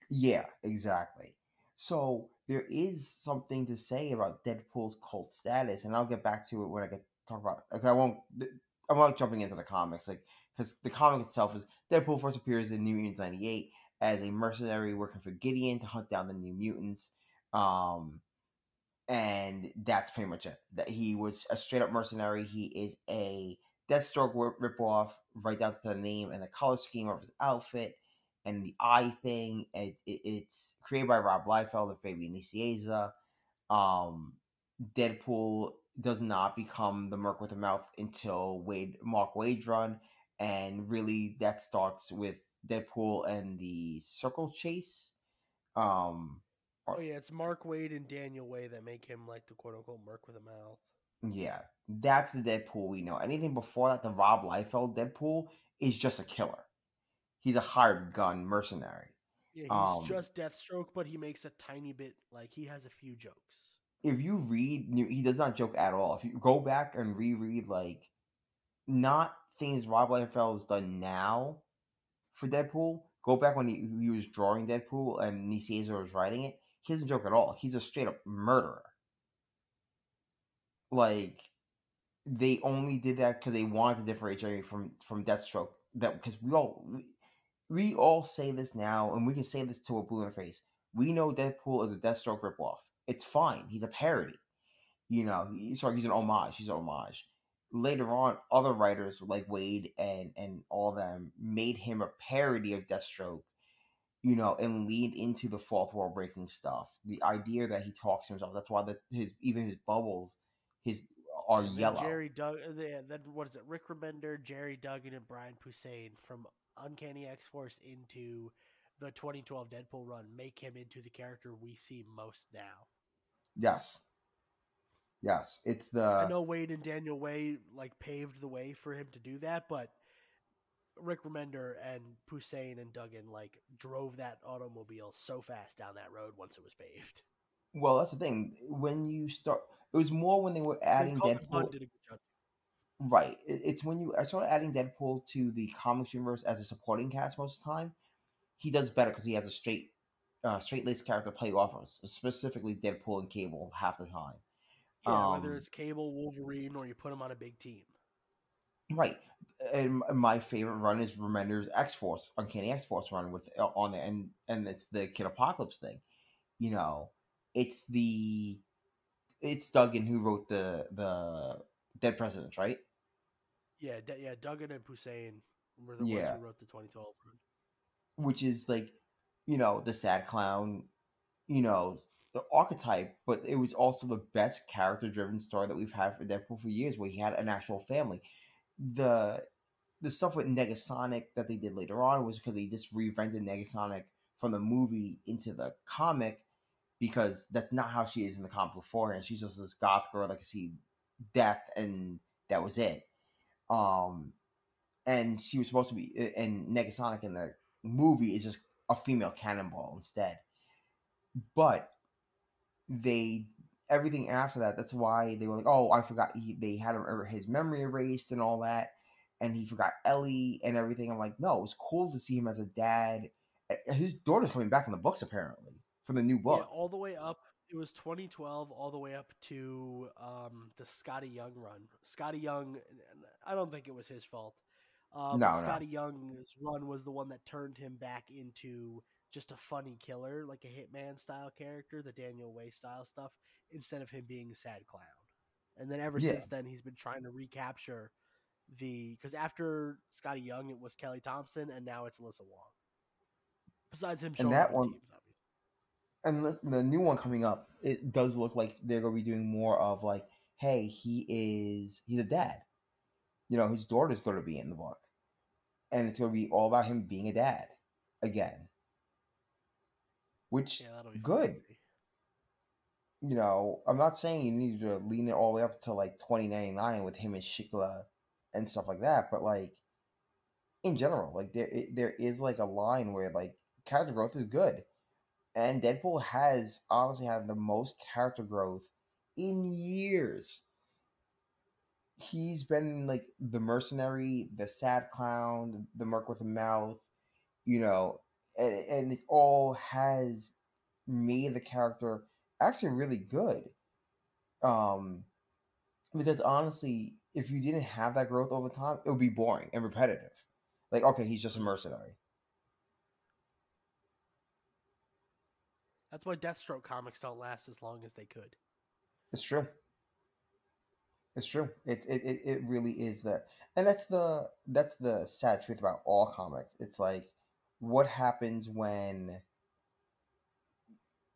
Yeah, exactly. So there is something to say about Deadpool's cult status, and I'll get back to it when I get talk about. Okay, I won't. I'm not jumping into the comics, like because the comic itself is Deadpool first appears in New Mutants '98 as a mercenary working for Gideon to hunt down the New Mutants, um, and that's pretty much it. That he was a straight up mercenary. He is a Deathstroke rip- ripoff, right down to the name and the color scheme of his outfit and the eye thing. It, it, it's created by Rob Liefeld and Fabian Nicieza. Um, Deadpool does not become the Merc with a Mouth until Waid Mark Waid's run, and really that starts with Deadpool and the Circle Chase. Um, Oh yeah, it's Mark Waid and Daniel Way that make him like the quote unquote Merc with a mouth. yeah, that's the Deadpool we know. Anything before that, the Rob Liefeld Deadpool is just a killer. He's a hired gun mercenary. Yeah, he's Um, just Deathstroke, but he makes a tiny bit like he has a few jokes. if you read he does not joke at all. If you go back and reread like not things Rob Liefeld has done now for Deadpool, go back when he, he was drawing Deadpool and Nicieza was writing it. He doesn't joke at all. He's a straight up murderer. Like they only did that because they wanted to differentiate from from Deathstroke. That because we all we, all say this now, and we can say this to a blue in the face. We know Deadpool is a Deathstroke ripoff. It's fine. He's a parody. You know, he, sorry, he's an homage. He's an homage. Later on, other writers like Waid and and all them made him a parody of Deathstroke. You know, and lead into the fourth wall breaking stuff. The idea that he talks to himself. That's why the, his even his bubbles, his are yellow. Gerry Dug, uh, yeah, then what is it? Rick Remender, Gerry Duggan, and Brian Posehn from Uncanny X Force into the 2012 Deadpool run make him into the character we see most now. Yes. Yes, it's the I know Waid and Daniel Way like paved the way for him to do that, but Rick Remender and Posehn and Duggan like drove that automobile so fast down that road once it was paved. well. That's the thing. When you start, it was more when they were adding And Cullen Bunn Deadpool. did a good job. Right. It's when you I started adding Deadpool to the comics universe as a supporting cast most of the time. He does better because he has a straight uh, straight laced character play off of specifically Deadpool and Cable half the time. Yeah, whether Um, it's Cable, Wolverine, or you put him on a big team. Right. And my favorite run is Remender's X Force, Uncanny X Force run with uh, on it, and and it's the Kid Apocalypse thing. You know, it's the it's Duggan who wrote the the Dead Presidents, right? Yeah, D- yeah. Duggan and Hussein were the ones who wrote the 2012 run. Which is like, you know, the sad clown, you know, the archetype, but it was also the best character driven story that we've had for Deadpool for years, where he had an actual family. The the stuff with Negasonic that they did later on was because they just reinvented Negasonic from the movie into the comic because that's not how she is in the comic before, and she's just this goth girl that can see death, and that was it. Um, and she was supposed to be, and Negasonic in the movie is just a female cannonball instead. But they everything after that. That's why they were like, "Oh, I forgot." He, they had him, er, his memory erased and all that, and he forgot Ellie and everything. I'm like, no, it was cool to see him as a dad. His daughter's coming back in the books apparently for the new book. Yeah, all the way up. It was 2012, all the way up to um, the Skottie Young run. Skottie Young, I don't think it was his fault. Uh, No, but no. Skottie Young's run was the one that turned him back into just a funny killer, like a hitman style character, the Daniel Way style stuff, instead of him being a sad clown. And then ever Yeah. since then, he's been trying to recapture the because after Skottie Young, it was Kelly Thompson, and now it's Alyssa Wong. Besides him showing that up one- teams. And listen, the new one coming up, it does look like they're gonna be doing more of like, hey, he is he's a dad. You know, his daughter's gonna be in the book, and it's gonna be all about him being a dad again. Which Yeah, good. see. you know, I'm not saying you need to lean it all the way up to like 2099 with him and Shiklah and stuff like that, but like in general, like there it, there is like a line where like character growth is good, and Deadpool has honestly had the most character growth in years. He's been like the mercenary, the sad clown, the merc with a mouth, you know, and, and it all has made the character actually really good. Um, because honestly, if you didn't have that growth over time, it would be boring and repetitive. Like, okay, he's just a mercenary. That's why Deathstroke comics don't last as long as they could. It's true. It's true. It it, it, it really is that, and that's the that's the sad truth about all comics. It's like, what happens when,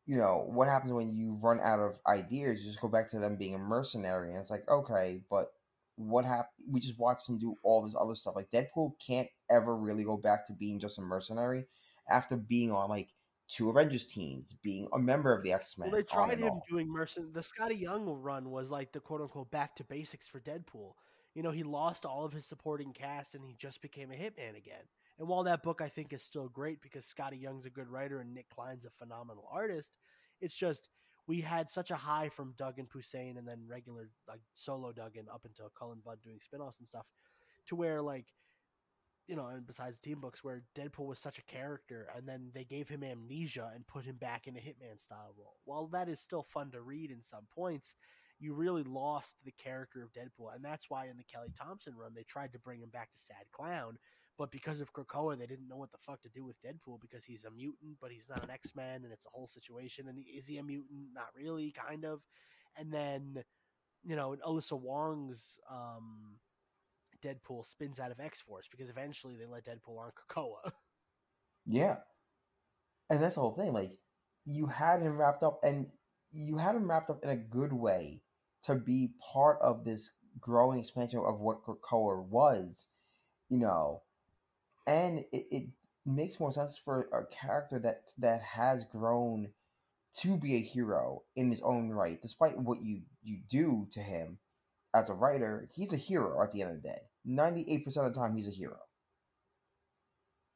you know, what happens when you run out of ideas? You just go back to them being a mercenary, and it's like, okay, but what happened? We just watched him do all this other stuff. Like Deadpool can't ever really go back to being just a mercenary after being on like two Avengers teams, being a member of the X Men. Well, they tried him doing mercen. The Skottie Young run was like the quote unquote back to basics for Deadpool. You know, he lost all of his supporting cast and he just became a hitman again. And while that book I think is still great because Skottie Young's a good writer and Nic Klein's a phenomenal artist, it's just we had such a high from Duggan Hussein and then regular like solo Duggan up until Cullen Bunn doing spin-offs and stuff to where like you know, and besides team books where Deadpool was such a character and then they gave him amnesia and put him back in a Hitman style role. While that is still fun to read in some points, you really lost the character of Deadpool. And that's why in the Kelly Thompson run they tried to bring him back to Sad Clown, but because of Krakoa they didn't know what the fuck to do with Deadpool because he's a mutant, but he's not an X-Men and it's a whole situation and is he a mutant? Not really, kind of. And then you know, Alyssa Wong's um Deadpool spins out of X Force because eventually they let Deadpool on Krakoa. (laughs) Yeah. And that's the whole thing. Like, you had him wrapped up, and you had him wrapped up in a good way to be part of this growing expansion of what Krakoa was, you know. And it, it makes more sense for a character that that has grown to be a hero in his own right, despite what you you do to him as a writer. He's a hero at the end of the day. Ninety eight percent of the time, he's a hero.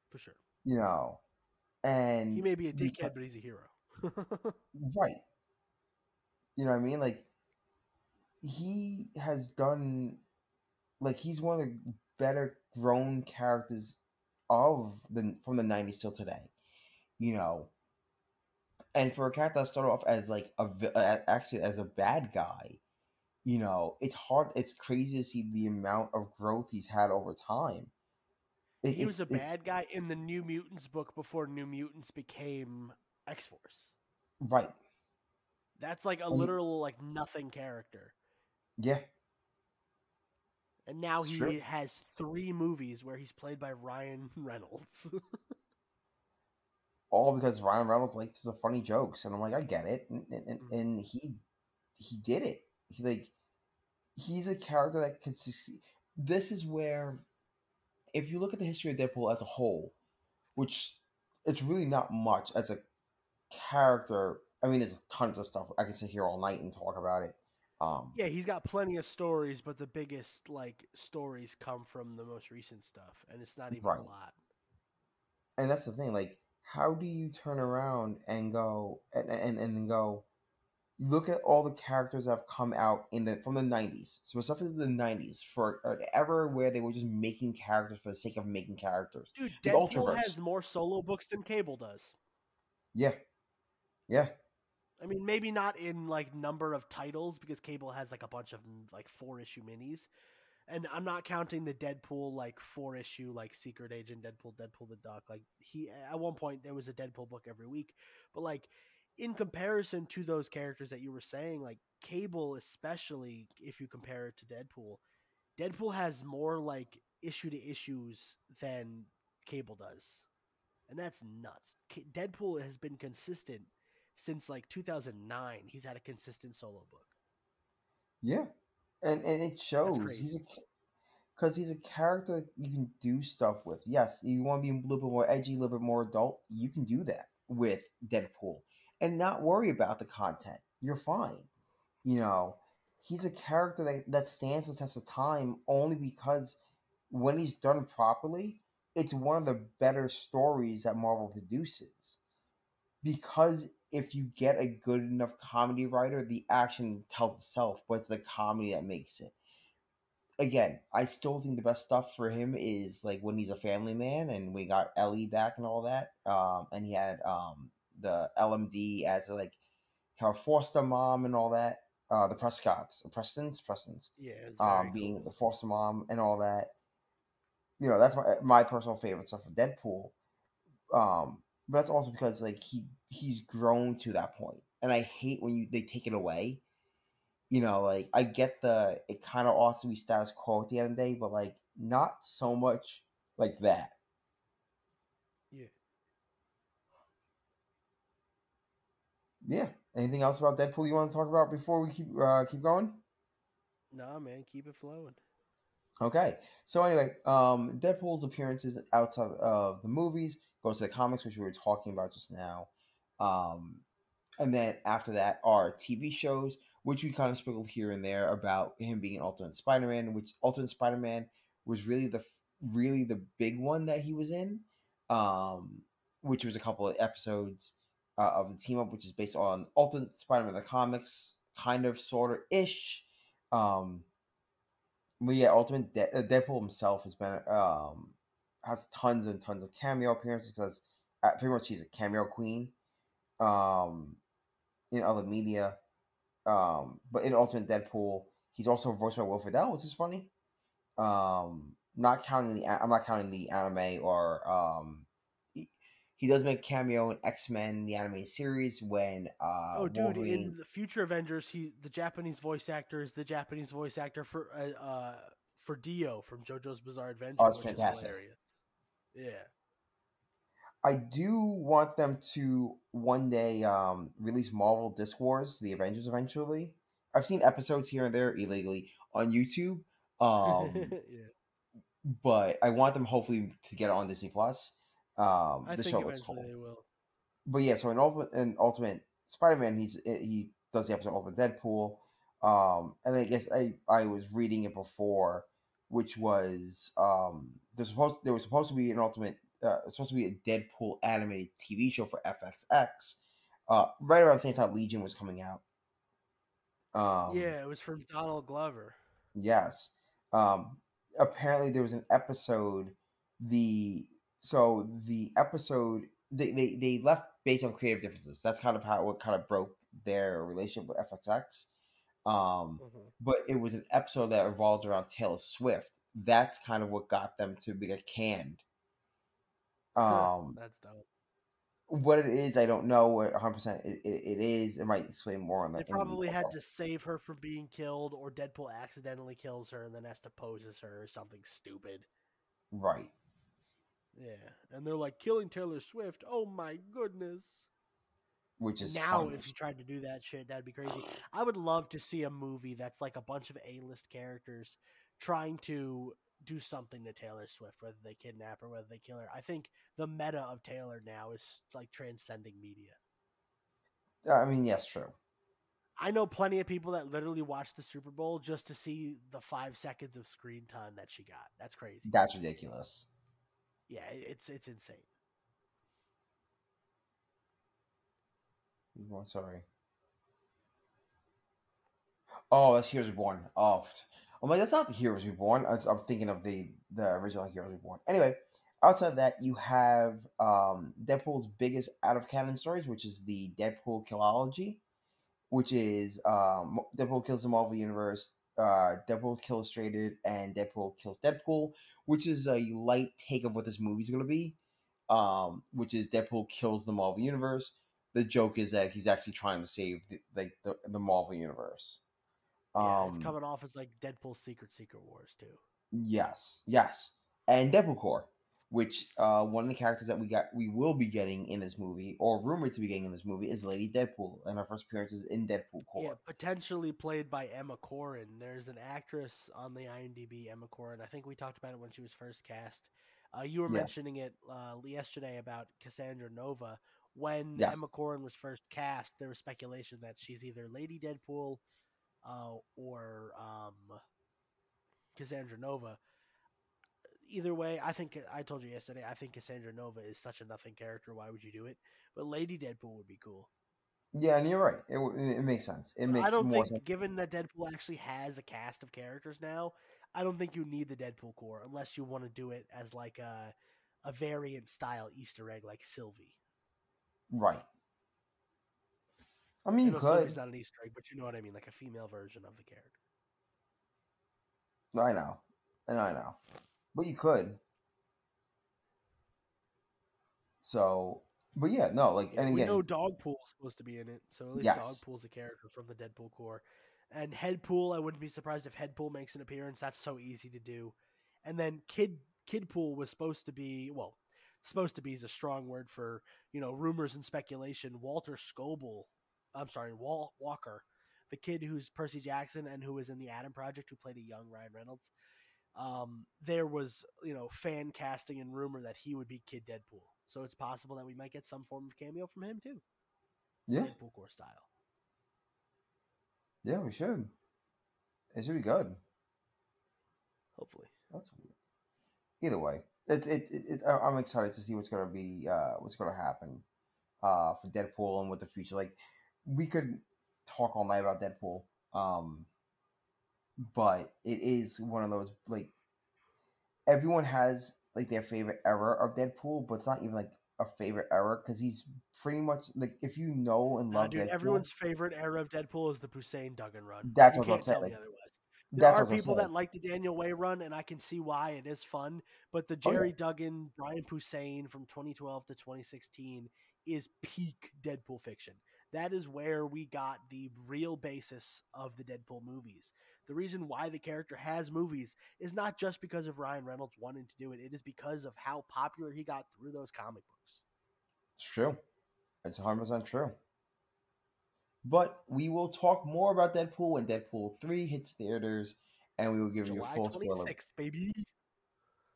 For sure. You know, and He may be a dickhead, but he's a hero. (laughs) Right. You know what I mean? Like he has done like he's one of the better grown characters of the from the 90s till today. You know, and for a cat that started off as like a actually as a bad guy, you know, it's hard. It's crazy to see the amount of growth he's had over time. It- he was a bad guy in the New Mutants book before New Mutants became X Force. right? That's like a And he- literal like nothing character. Yeah, And now It's he true. has three movies where he's played by Ryan (laughs) Reynolds. all because Ryan Reynolds likes the funny jokes, and I'm like, I get it, and and, and, Mhm. and he he did it. He like he's a character that can succeed. This is where, if you look at the history of Deadpool as a whole, which it's really not much as a character. I mean, there's tons of stuff I can sit here all night and talk about it. Um, yeah, he's got plenty of stories, but the biggest like stories come from the most recent stuff, and it's not even Right. a lot. and that's the thing like how do you turn around and go and and, and go look at all the characters that have come out in the from the 90s specifically the 90s for ever where they were just making characters for the sake of making characters Dude, The Deadpool Ultraverse. has more solo books than Cable does. yeah yeah I mean, maybe not in like number of titles because Cable has like a bunch of like four issue minis, and I'm not counting the Deadpool like four issue like Secret Agent Deadpool, Deadpool the Duck. Like he at one point there was a Deadpool book every week, but like in comparison to those characters that you were saying, like Cable especially if you compare it to Deadpool, Deadpool has more like issue to issues than Cable does, and that's nuts. Deadpool has been consistent since like 2009 he's had a consistent solo book. Yeah. And and it shows. he's a because he's a character you can do stuff with. Yes you want to be a little bit more edgy a little bit more adult you can do that with deadpool and not worry about the content. You're fine. You know he's a character that, that stands the test of time only because when he's done properly it's one of the better stories that marvel produces. Because if you get a good enough comedy writer the action tells itself but it's the comedy that makes it. Again i still think the best stuff for him is like when he's a family man and we got ellie back and all that um and he had um the lmd as like her foster mom and all that uh the prescotts prestons prestons yeah um, very being cool. the foster mom and all that. You know, that's my my personal favorite stuff of Deadpool. Um, but that's also because like he he's grown to that point, and I hate when you they take it away. You know, like I get the it kind of ought to be status quo at the end of the day, but like not so much like that. yeah Yeah. Anything else about Deadpool you want to talk about before we keep uh, keep going? nah man keep it flowing Okay. So anyway, um, Deadpool's appearances outside of the movies goes to the comics, which we were talking about just now. Um, and then after that are TV shows, which we kind of sprinkled here and there about him being an alternate Spider-Man, which alternate Spider-Man was really the really the big one that he was in, um, which was a couple of episodes uh, of the team up, which is based on Ultimate Spider-Man the comics, kind of, sort of ish. Um, but yeah, Ultimate De- uh, Deadpool himself has been um has tons and tons of cameo appearances because uh, pretty much she's a cameo queen, um, in other media, um, but in Ultimate Deadpool he's also voiced by Will Friedle, which is funny. Um, not counting the I'm not counting the anime or um. He, does make a cameo in X Men the anime series when uh oh dude Wolverine in the future avengers he the japanese voice actor is the japanese voice actor for uh, uh for dio from jojo's bizarre adventure Oh, it's fantastic. yeah I do want them to one day um, release Marvel Disc Wars, the Avengers eventually. I've seen episodes here and there illegally on YouTube, (laughs) um, yeah but I want them hopefully to get it on Disney Plus. Um, i the think show looks cool. they will But yeah, so in Ultimate, in Ultimate Spider-Man, he's he does the episode Ultimate Deadpool, um, and I guess I I was reading it before, which was um, there's supposed there was supposed to be an Ultimate uh, supposed to be a Deadpool animated TV show for FXX. uh, right around the same time Legion was coming out. Um, yeah it was from donald glover Yes. Um, apparently, there was an episode. The so the episode they, they they left based on creative differences. That's kind of how what kind of broke their relationship with FXX. Um, Mhm. but it was an episode that revolved around Taylor Swift. That's kind of what got them to be canned. Um, That's dope. what it is, I don't know. What 100 percent it, it, it is. It might explain more on They that. probably had to save her from being killed, or Deadpool accidentally kills her and then has to pose as her or something stupid. right. Yeah, and they're like killing Taylor Swift. Oh my goodness! Which is now, funny. if you tried to do that shit, that'd be crazy. I would love to see a movie that's like a bunch of A-list characters trying to do something to Taylor Swift, whether they kidnap her, whether they kill her. I think the meta of Taylor now is like transcending media. Uh, I mean, yes, true. I know plenty of people that literally watch the Super Bowl just to see the five seconds of screen time that she got. That's crazy. That's ridiculous. Yeah, it's it's insane. Oh, sorry. Oh, that's Heroes Reborn. Oh, I'm like, that's not the Heroes Reborn. I I'm thinking of the the original Heroes Reborn. Anyway, outside of that, you have um, Deadpool's biggest out of canon stories, which is the Deadpool Killogy, which is um, Deadpool kills the Marvel Universe, uh, Deadpool Killustrated, and Deadpool kills Deadpool, which is a light take of what this movie's going to be. Um, which is Deadpool kills the Marvel Universe the joke is that he's actually trying to save the, like the, the Marvel universe. Yeah, Um, it's coming off as like Deadpool Secret Secret Wars too. yes, yes, and Deadpool Corps, which uh, one of the characters that we got we will be getting in this movie, or rumored to be getting in this movie, is Lady Deadpool, and her first appearance is in Deadpool Corps. Yeah, potentially played by Emma Corrin. There's an actress on the IMDb, Emma Corrin. I think we talked about it when she was first cast. Uh, you were mentioning it uh, yesterday about Cassandra Nova. When Yes. Emma Corrin was first cast, there was speculation that she's either Lady Deadpool uh, or um, Cassandra Nova. Either way, I think uh, I told you yesterday. I think Cassandra Nova is such a nothing character. Why would you do it? But Lady Deadpool would be cool. Yeah, and you're right. It, it makes sense. It makes I don't think, sense. given that Deadpool actually has a cast of characters now, I don't think you need the Deadpool Corps unless you want to do it as like a a variant style Easter egg like Sylvie. Right. I mean, I you know could. Sylvie's not an Easter egg, but you know what I mean, like a female version of the character. I know. Know. I know. But you could. So, but yeah, no, like, Yeah, and we again, know Dogpool's supposed to be in it, so at least Yes. Dogpool's a character from the Deadpool Corps. And Headpool, I wouldn't be surprised if Headpool makes an appearance. That's so easy to do. And then Kid Kidpool was supposed to be well, supposed to be is a strong word for you know rumors and speculation. Walter Scobell, I'm sorry, Wal- Walker, the kid who's Percy Jackson and who was in the Adam Project, who played a young Ryan Reynolds. Um, there was you know fan casting and rumor that he would be Kid Deadpool. So it's possible that we might get some form of cameo from him too. yeah, Deadpool Corps style. yeah, we should. It should be good. Hopefully. That's weird. Either way, it's it, it, it I'm excited to see what's gonna be uh what's gonna happen uh for Deadpool and what the future like. We could talk all night about Deadpool, um, but it is one of those like everyone has like their favorite era of Deadpool, but it's not even like a favorite era because he's pretty much like if you know and Nah, love dude, Deadpool, everyone's favorite era of Deadpool is the Hussein Duggan run. That's you what I'm can't gonna say, tell me like. There that's are what people that like the Daniel Way run, and I can see why it is fun. But the Oh, yeah. Gerry Duggan, Brian Hussein from 2012 to 2016 is peak Deadpool fiction. That is where we got the real basis of the Deadpool movies. The reason why the character has movies is not just because of Ryan Reynolds wanting to do it, it is because of how popular he got through those comic books. It's true. It's 100% true. But we will talk more about Deadpool when Deadpool 3 hits theaters and we will give you July a full spoiler. baby.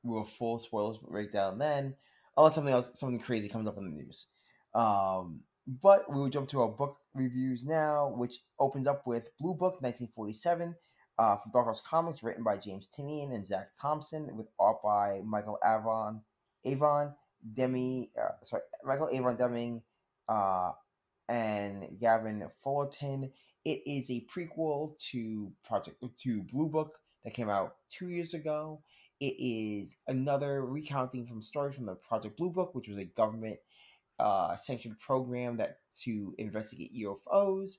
We will full spoilers breakdown then, unless something else, something crazy comes up in the news. Um, but we will jump to our book reviews now, which opens up with Blue Book 1947 uh, from Dark Horse Comics, written by James Tynion and Zach Thompson, with art by Michael Avon, Avon Demi, uh, sorry, Michael Avon Deming, uh, and Gavin Fullerton. It is a prequel to Project to Blue Book that came out two years ago. It is another recounting from stories from the Project Blue Book, which was a government uh, sanctioned program that to investigate UFOs,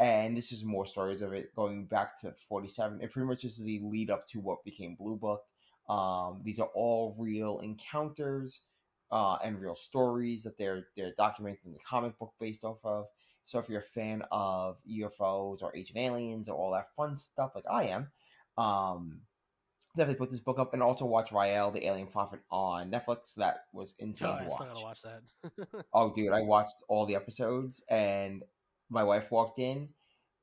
and this is more stories of it going back to 47. It pretty much is the lead up to what became Blue Book. Um, these are all real encounters uh, and real stories that they're they're documenting the comic book based off of. So if you're a fan of UFOs or ancient aliens or all that fun stuff like I am, um, definitely put this book up and also watch Rael, the Alien Prophet on Netflix. That was insane Oh, to I watch. still gotta watch that. (laughs) Oh, dude, I watched all the episodes, and my wife walked in,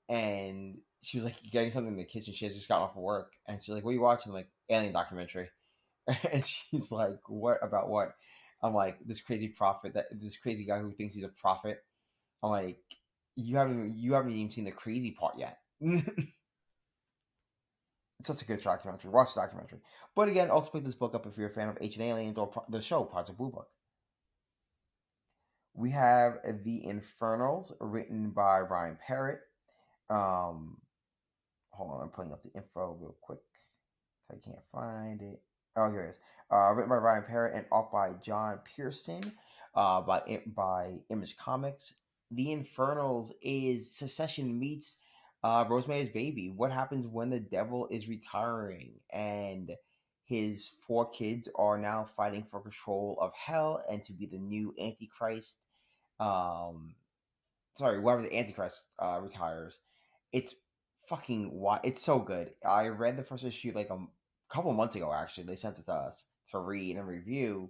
and she was like getting something in the kitchen. She had just gotten off of work, and she's like, "What are you watching?" I'm like, "Alien documentary," (laughs) and she's like, "What about what?" I'm like, "This crazy prophet that this crazy guy who thinks he's a prophet." I'm like, "You haven't you haven't even seen the crazy part yet." it's (laughs) such a good documentary. Watch the documentary. But again, also pick this book up if you're a fan of Ancient Aliens or the show Project Blue Book. We have The Infernals, written by Ryan Parrott. Um, hold on, I'm pulling up the info real quick. I can't find it. Oh, here it is. Uh, written by Ryan Parrott and art by John Pearson. Uh, by by Image Comics. The Infernals is Succession meets uh, Rosemary's Baby. What happens when the devil is retiring and his four kids are now fighting for control of hell and to be the new Antichrist? Um, sorry, whoever the Antichrist uh, retires. It's fucking why it's so good. I read the first issue like a couple months ago. Actually, they sent it to us to read and review,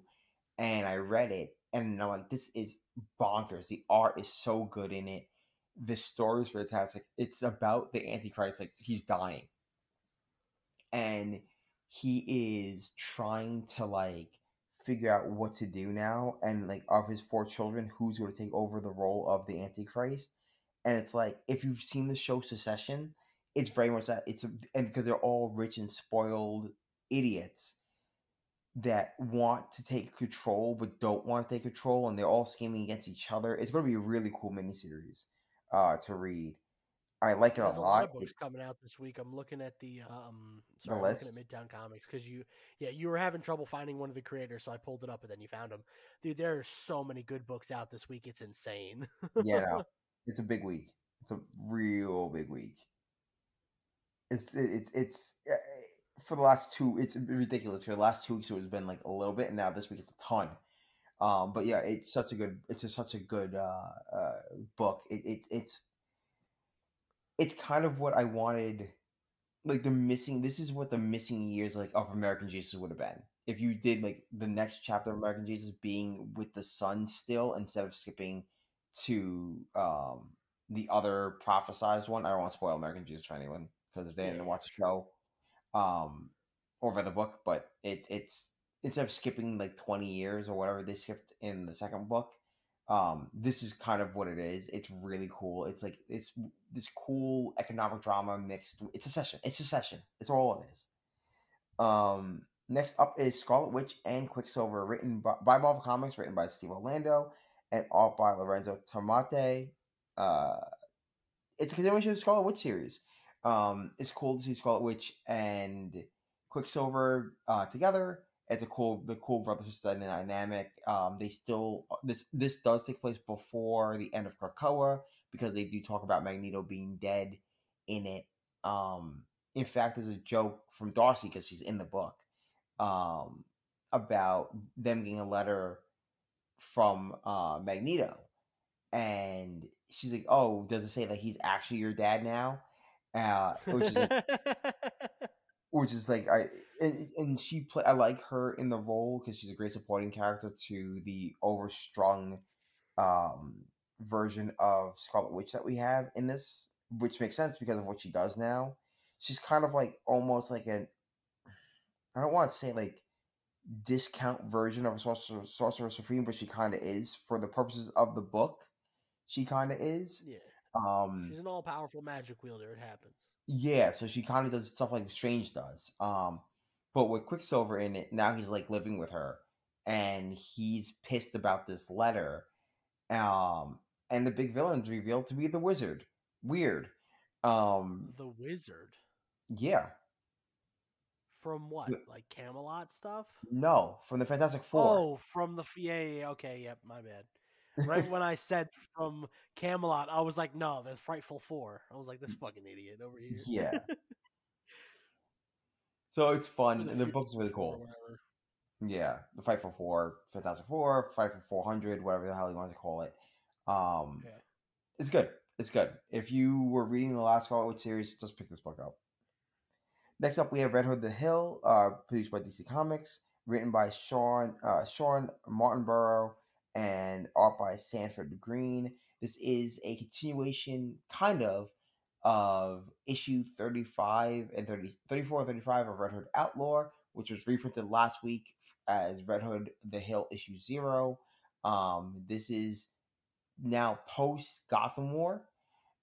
and I read it, and I'm like, this is bonkers. The art is so good in it. The story is fantastic. It's about the Antichrist, like he's dying, and he is trying to like figure out what to do now, and like of his four children, who's going to take over the role of the Antichrist. And it's like if you've seen the show Succession, it's very much that. It's and because they're all rich and spoiled idiots that want to take control but don't want to take control, and they're all scheming against each other. It's going to be a really cool miniseries uh, to read. I like it There's a a lot lot. of books It- coming out this week. I'm looking at the um The sorry, I'm looking at Midtown Comics because you yeah, you were having trouble finding one of the creators, so I pulled it up and then you found them. Dude, there are so many good books out this week. It's insane. yeah, no, (laughs) it's a big week. It's a real big week. It's it's it's uh, for the last two. It's ridiculous. For the last two weeks, it's been like a little bit, and now this week it's a ton. Um, but yeah, it's such a good. It's a, such a good uh, uh, book. It, it it's it's kind of what I wanted. Like the missing. This is what the missing years like of American Jesus would have been if you did like the next chapter of American Jesus being with the son still instead of skipping to um the other prophesized one. I don't want to spoil American Jesus for anyone because if they didn't watch the show um or read the book, but it it's instead of skipping like twenty years or whatever they skipped in the second book, um this is kind of what it is. It's really cool. It's like it's this cool economic drama mixed. It's a session. It's a session. It's all it is. Um, next up is Scarlet Witch and Quicksilver, written by, by Marvel Comics, written by Steve Orlando, and art by Lorenzo Tammetta. Uh, it's a continuation of the Scarlet Witch series. Um, it's cool to see Scarlet Witch and Quicksilver uh, together. It's a cool, the cool brother sister dynamic. Um, they still this this does take place before the end of Krakoa because they do talk about Magneto being dead in it. Um, in fact, there's a joke from Darcy because she's in the book um, about them getting a letter from uh, Magneto, and she's like, "Oh, does it say that he's actually your dad now?" Uh, which is (laughs) which is like I and, and she play I like her in the role because she's a great supporting character to the overstrung um version of Scarlet Witch that we have in this, which makes sense because of what she does now. She's kind of like almost like an I don't want to say like discount version of a Sorcerer, Sorcerer Supreme, but she kind of is for the purposes of the book. She kind of is. yeah. Um, She's an all powerful magic wielder, it happens. yeah, so she kind of does stuff like Strange does. Um, but with Quicksilver in it, now he's like living with her, and he's pissed about this letter. Um, and the big villain's revealed to be the Wizard. Weird. Um, The wizard. yeah, From what? The- Like Camelot stuff? no, from the Fantastic Four. Oh, from the yeah, yeah, yeah, okay, yep, my bad. right when I said from Camelot, I was like, no, there's Frightful Four. I was like, this fucking idiot over here. Yeah. (laughs) so it's fun, and the book's really cool. Yeah, the fight for four, Fantastic Four, fight for four hundred, whatever the hell you want to call it. Um, Yeah. it's good. It's good. If you were reading the last Witch series, just pick this book up. Next up, we have Red Hood the Hill, uh, produced by DC Comics, written by Sean uh, Shawn Martinbrough and art by Sanford Greene. This is a continuation, kind of, of issue 35 and 30, 34 and 35 of Red Hood Outlaw, which was reprinted last week as Red Hood the Hill issue zero. Um, this is now post Gotham War.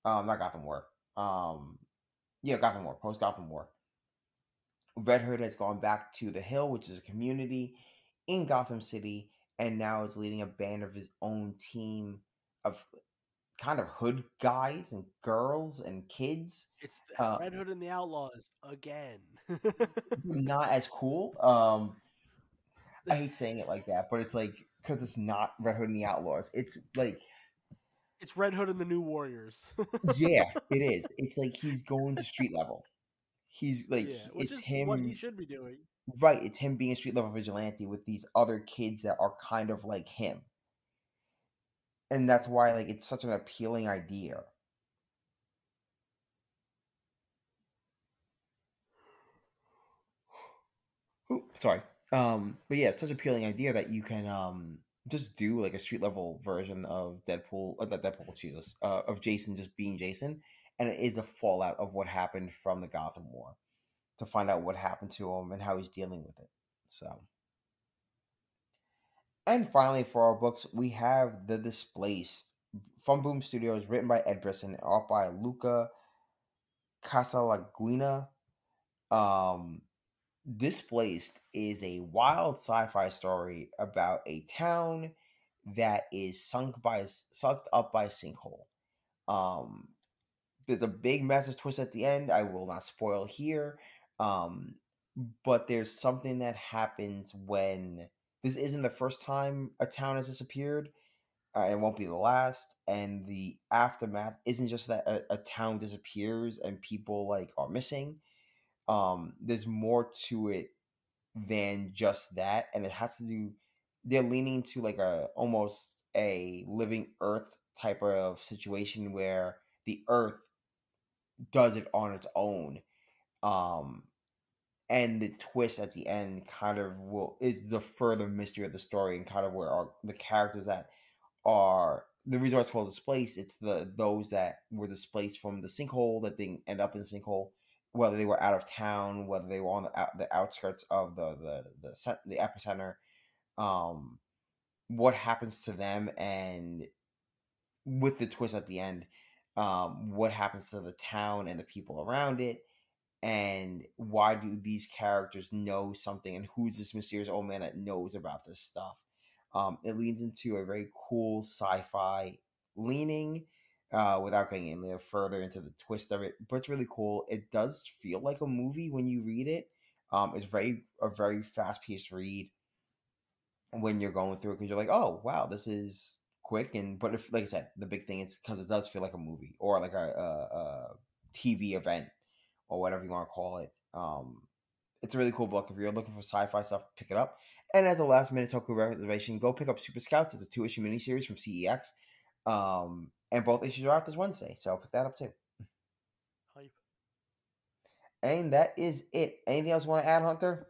Um, not Gotham War. Um, yeah, Gotham War, post Gotham War. Red Hood has gone back to the Hill, which is a community in Gotham City, and now is leading a band of his own team of kind of hood guys and girls and kids. It's Uh, Red Hood and the Outlaws again. Not as (laughs) cool. Um, I hate saying it like that, but it's like because it's not Red Hood and the Outlaws. It's like it's Red Hood and the New Warriors. yeah, (laughs) it is. It's like he's going to street level. He's like yeah, it's him. what he should be doing. Right, it's him being a street level vigilante with these other kids that are kind of like him. And that's why like it's such an appealing idea. Ooh, sorry. Um but yeah, it's such an appealing idea that you can um just do like a street level version of Deadpool uh, not Deadpool, Jesus, uh, of Jason just being Jason. And it is the fallout of what happened from the Gotham War to find out what happened to him and how he's dealing with it. So, and finally, for our books, we have The Displaced from Boom Studios, written by Ed Brisson, art by Luca Casalanguida. Um, Displaced is a wild sci-fi story about a town that is sunk by sucked up by a sinkhole. Um, there's a big massive twist at the end. I will not spoil here. Um, but there's something that happens when this isn't the first time a town has disappeared. Uh, it won't be the last, and the aftermath isn't just that a, a town disappears and people like are missing. Um, there's more to it than just that, and it has to do. They're leaning to like a almost a living Earth type of situation where the Earth does it on its own um and the twist at the end kind of will is the further mystery of the story and kind of where our, the characters that are the reason why it's called displaced it's the those that were displaced from the sinkhole that they end up in the sinkhole whether they were out of town whether they were on the out, the outskirts of the the the, cen- the epicenter um what happens to them and with the twist at the end um, what happens to the town and the people around it, and why do these characters know something, and who's this mysterious old man that knows about this stuff? Um, it leads into a very cool sci-fi leaning, uh, without going in there further into the twist of it. But it's really cool. It does feel like a movie when you read it. Um, it's very a very fast-paced read when you're going through it because you're like, oh wow, this is quick and but if like I said, the big thing is because it does feel like a movie or like a, a, a TV event or whatever you want to call it. Um, it's a really cool book. If you're looking for sci-fi stuff, pick it up. And as a last minute Toku reservation, go pick up Super Scouts. It's a two issue miniseries from CEX. Um, and both issues are out this Wednesday, so pick that up too. Hype. And that is it. Anything else you want to add, Hunter?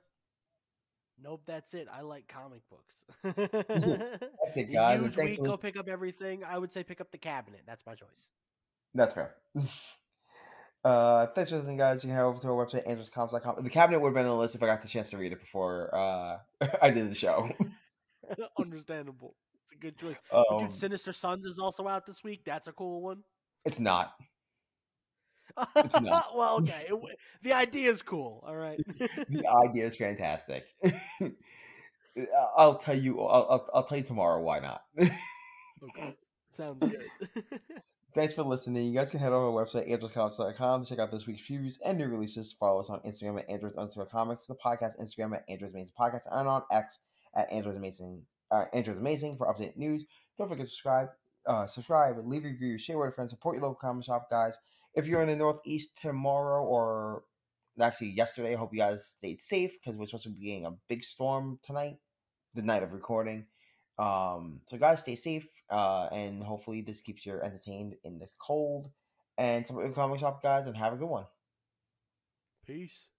Nope, that's it. I like comic books. (laughs) That's it, guys. Huge week, go pick up everything. I would say pick up the cabinet. That's my choice. That's fair. (laughs) uh, thanks for listening, guys. You can head over to our website, androidscomics.com. The cabinet would have been on the list if I got the chance to read it before uh, (laughs) I did the show. (laughs) Understandable. It's a good choice. Um, dude, Sinister Sons is also out this week. That's a cool one. it's not. It's not. (laughs) well, okay. It the idea is cool. All right. The idea is fantastic. I'll tell you. I'll, I'll, I'll tell you tomorrow why not. okay. Sounds good. Thanks for listening. You guys can head over to our website, androidscomics.com to check out this week's previews and new releases. Follow us on Instagram at Androids underscore comics, the podcast Instagram at Androids Amazing Podcast, and on X at Androids Amazing uh, Android's amazing for updated news. Don't forget to subscribe, uh, subscribe, leave reviews, share with friends, support your local comic shop, guys. If you're in the Northeast tomorrow or actually yesterday, I hope you guys stayed safe because we're supposed to be getting a big storm tonight, the night of recording. Um, so guys, stay safe, uh, and hopefully this keeps you entertained in the cold. And some comic shop, guys, and have a good one. Peace.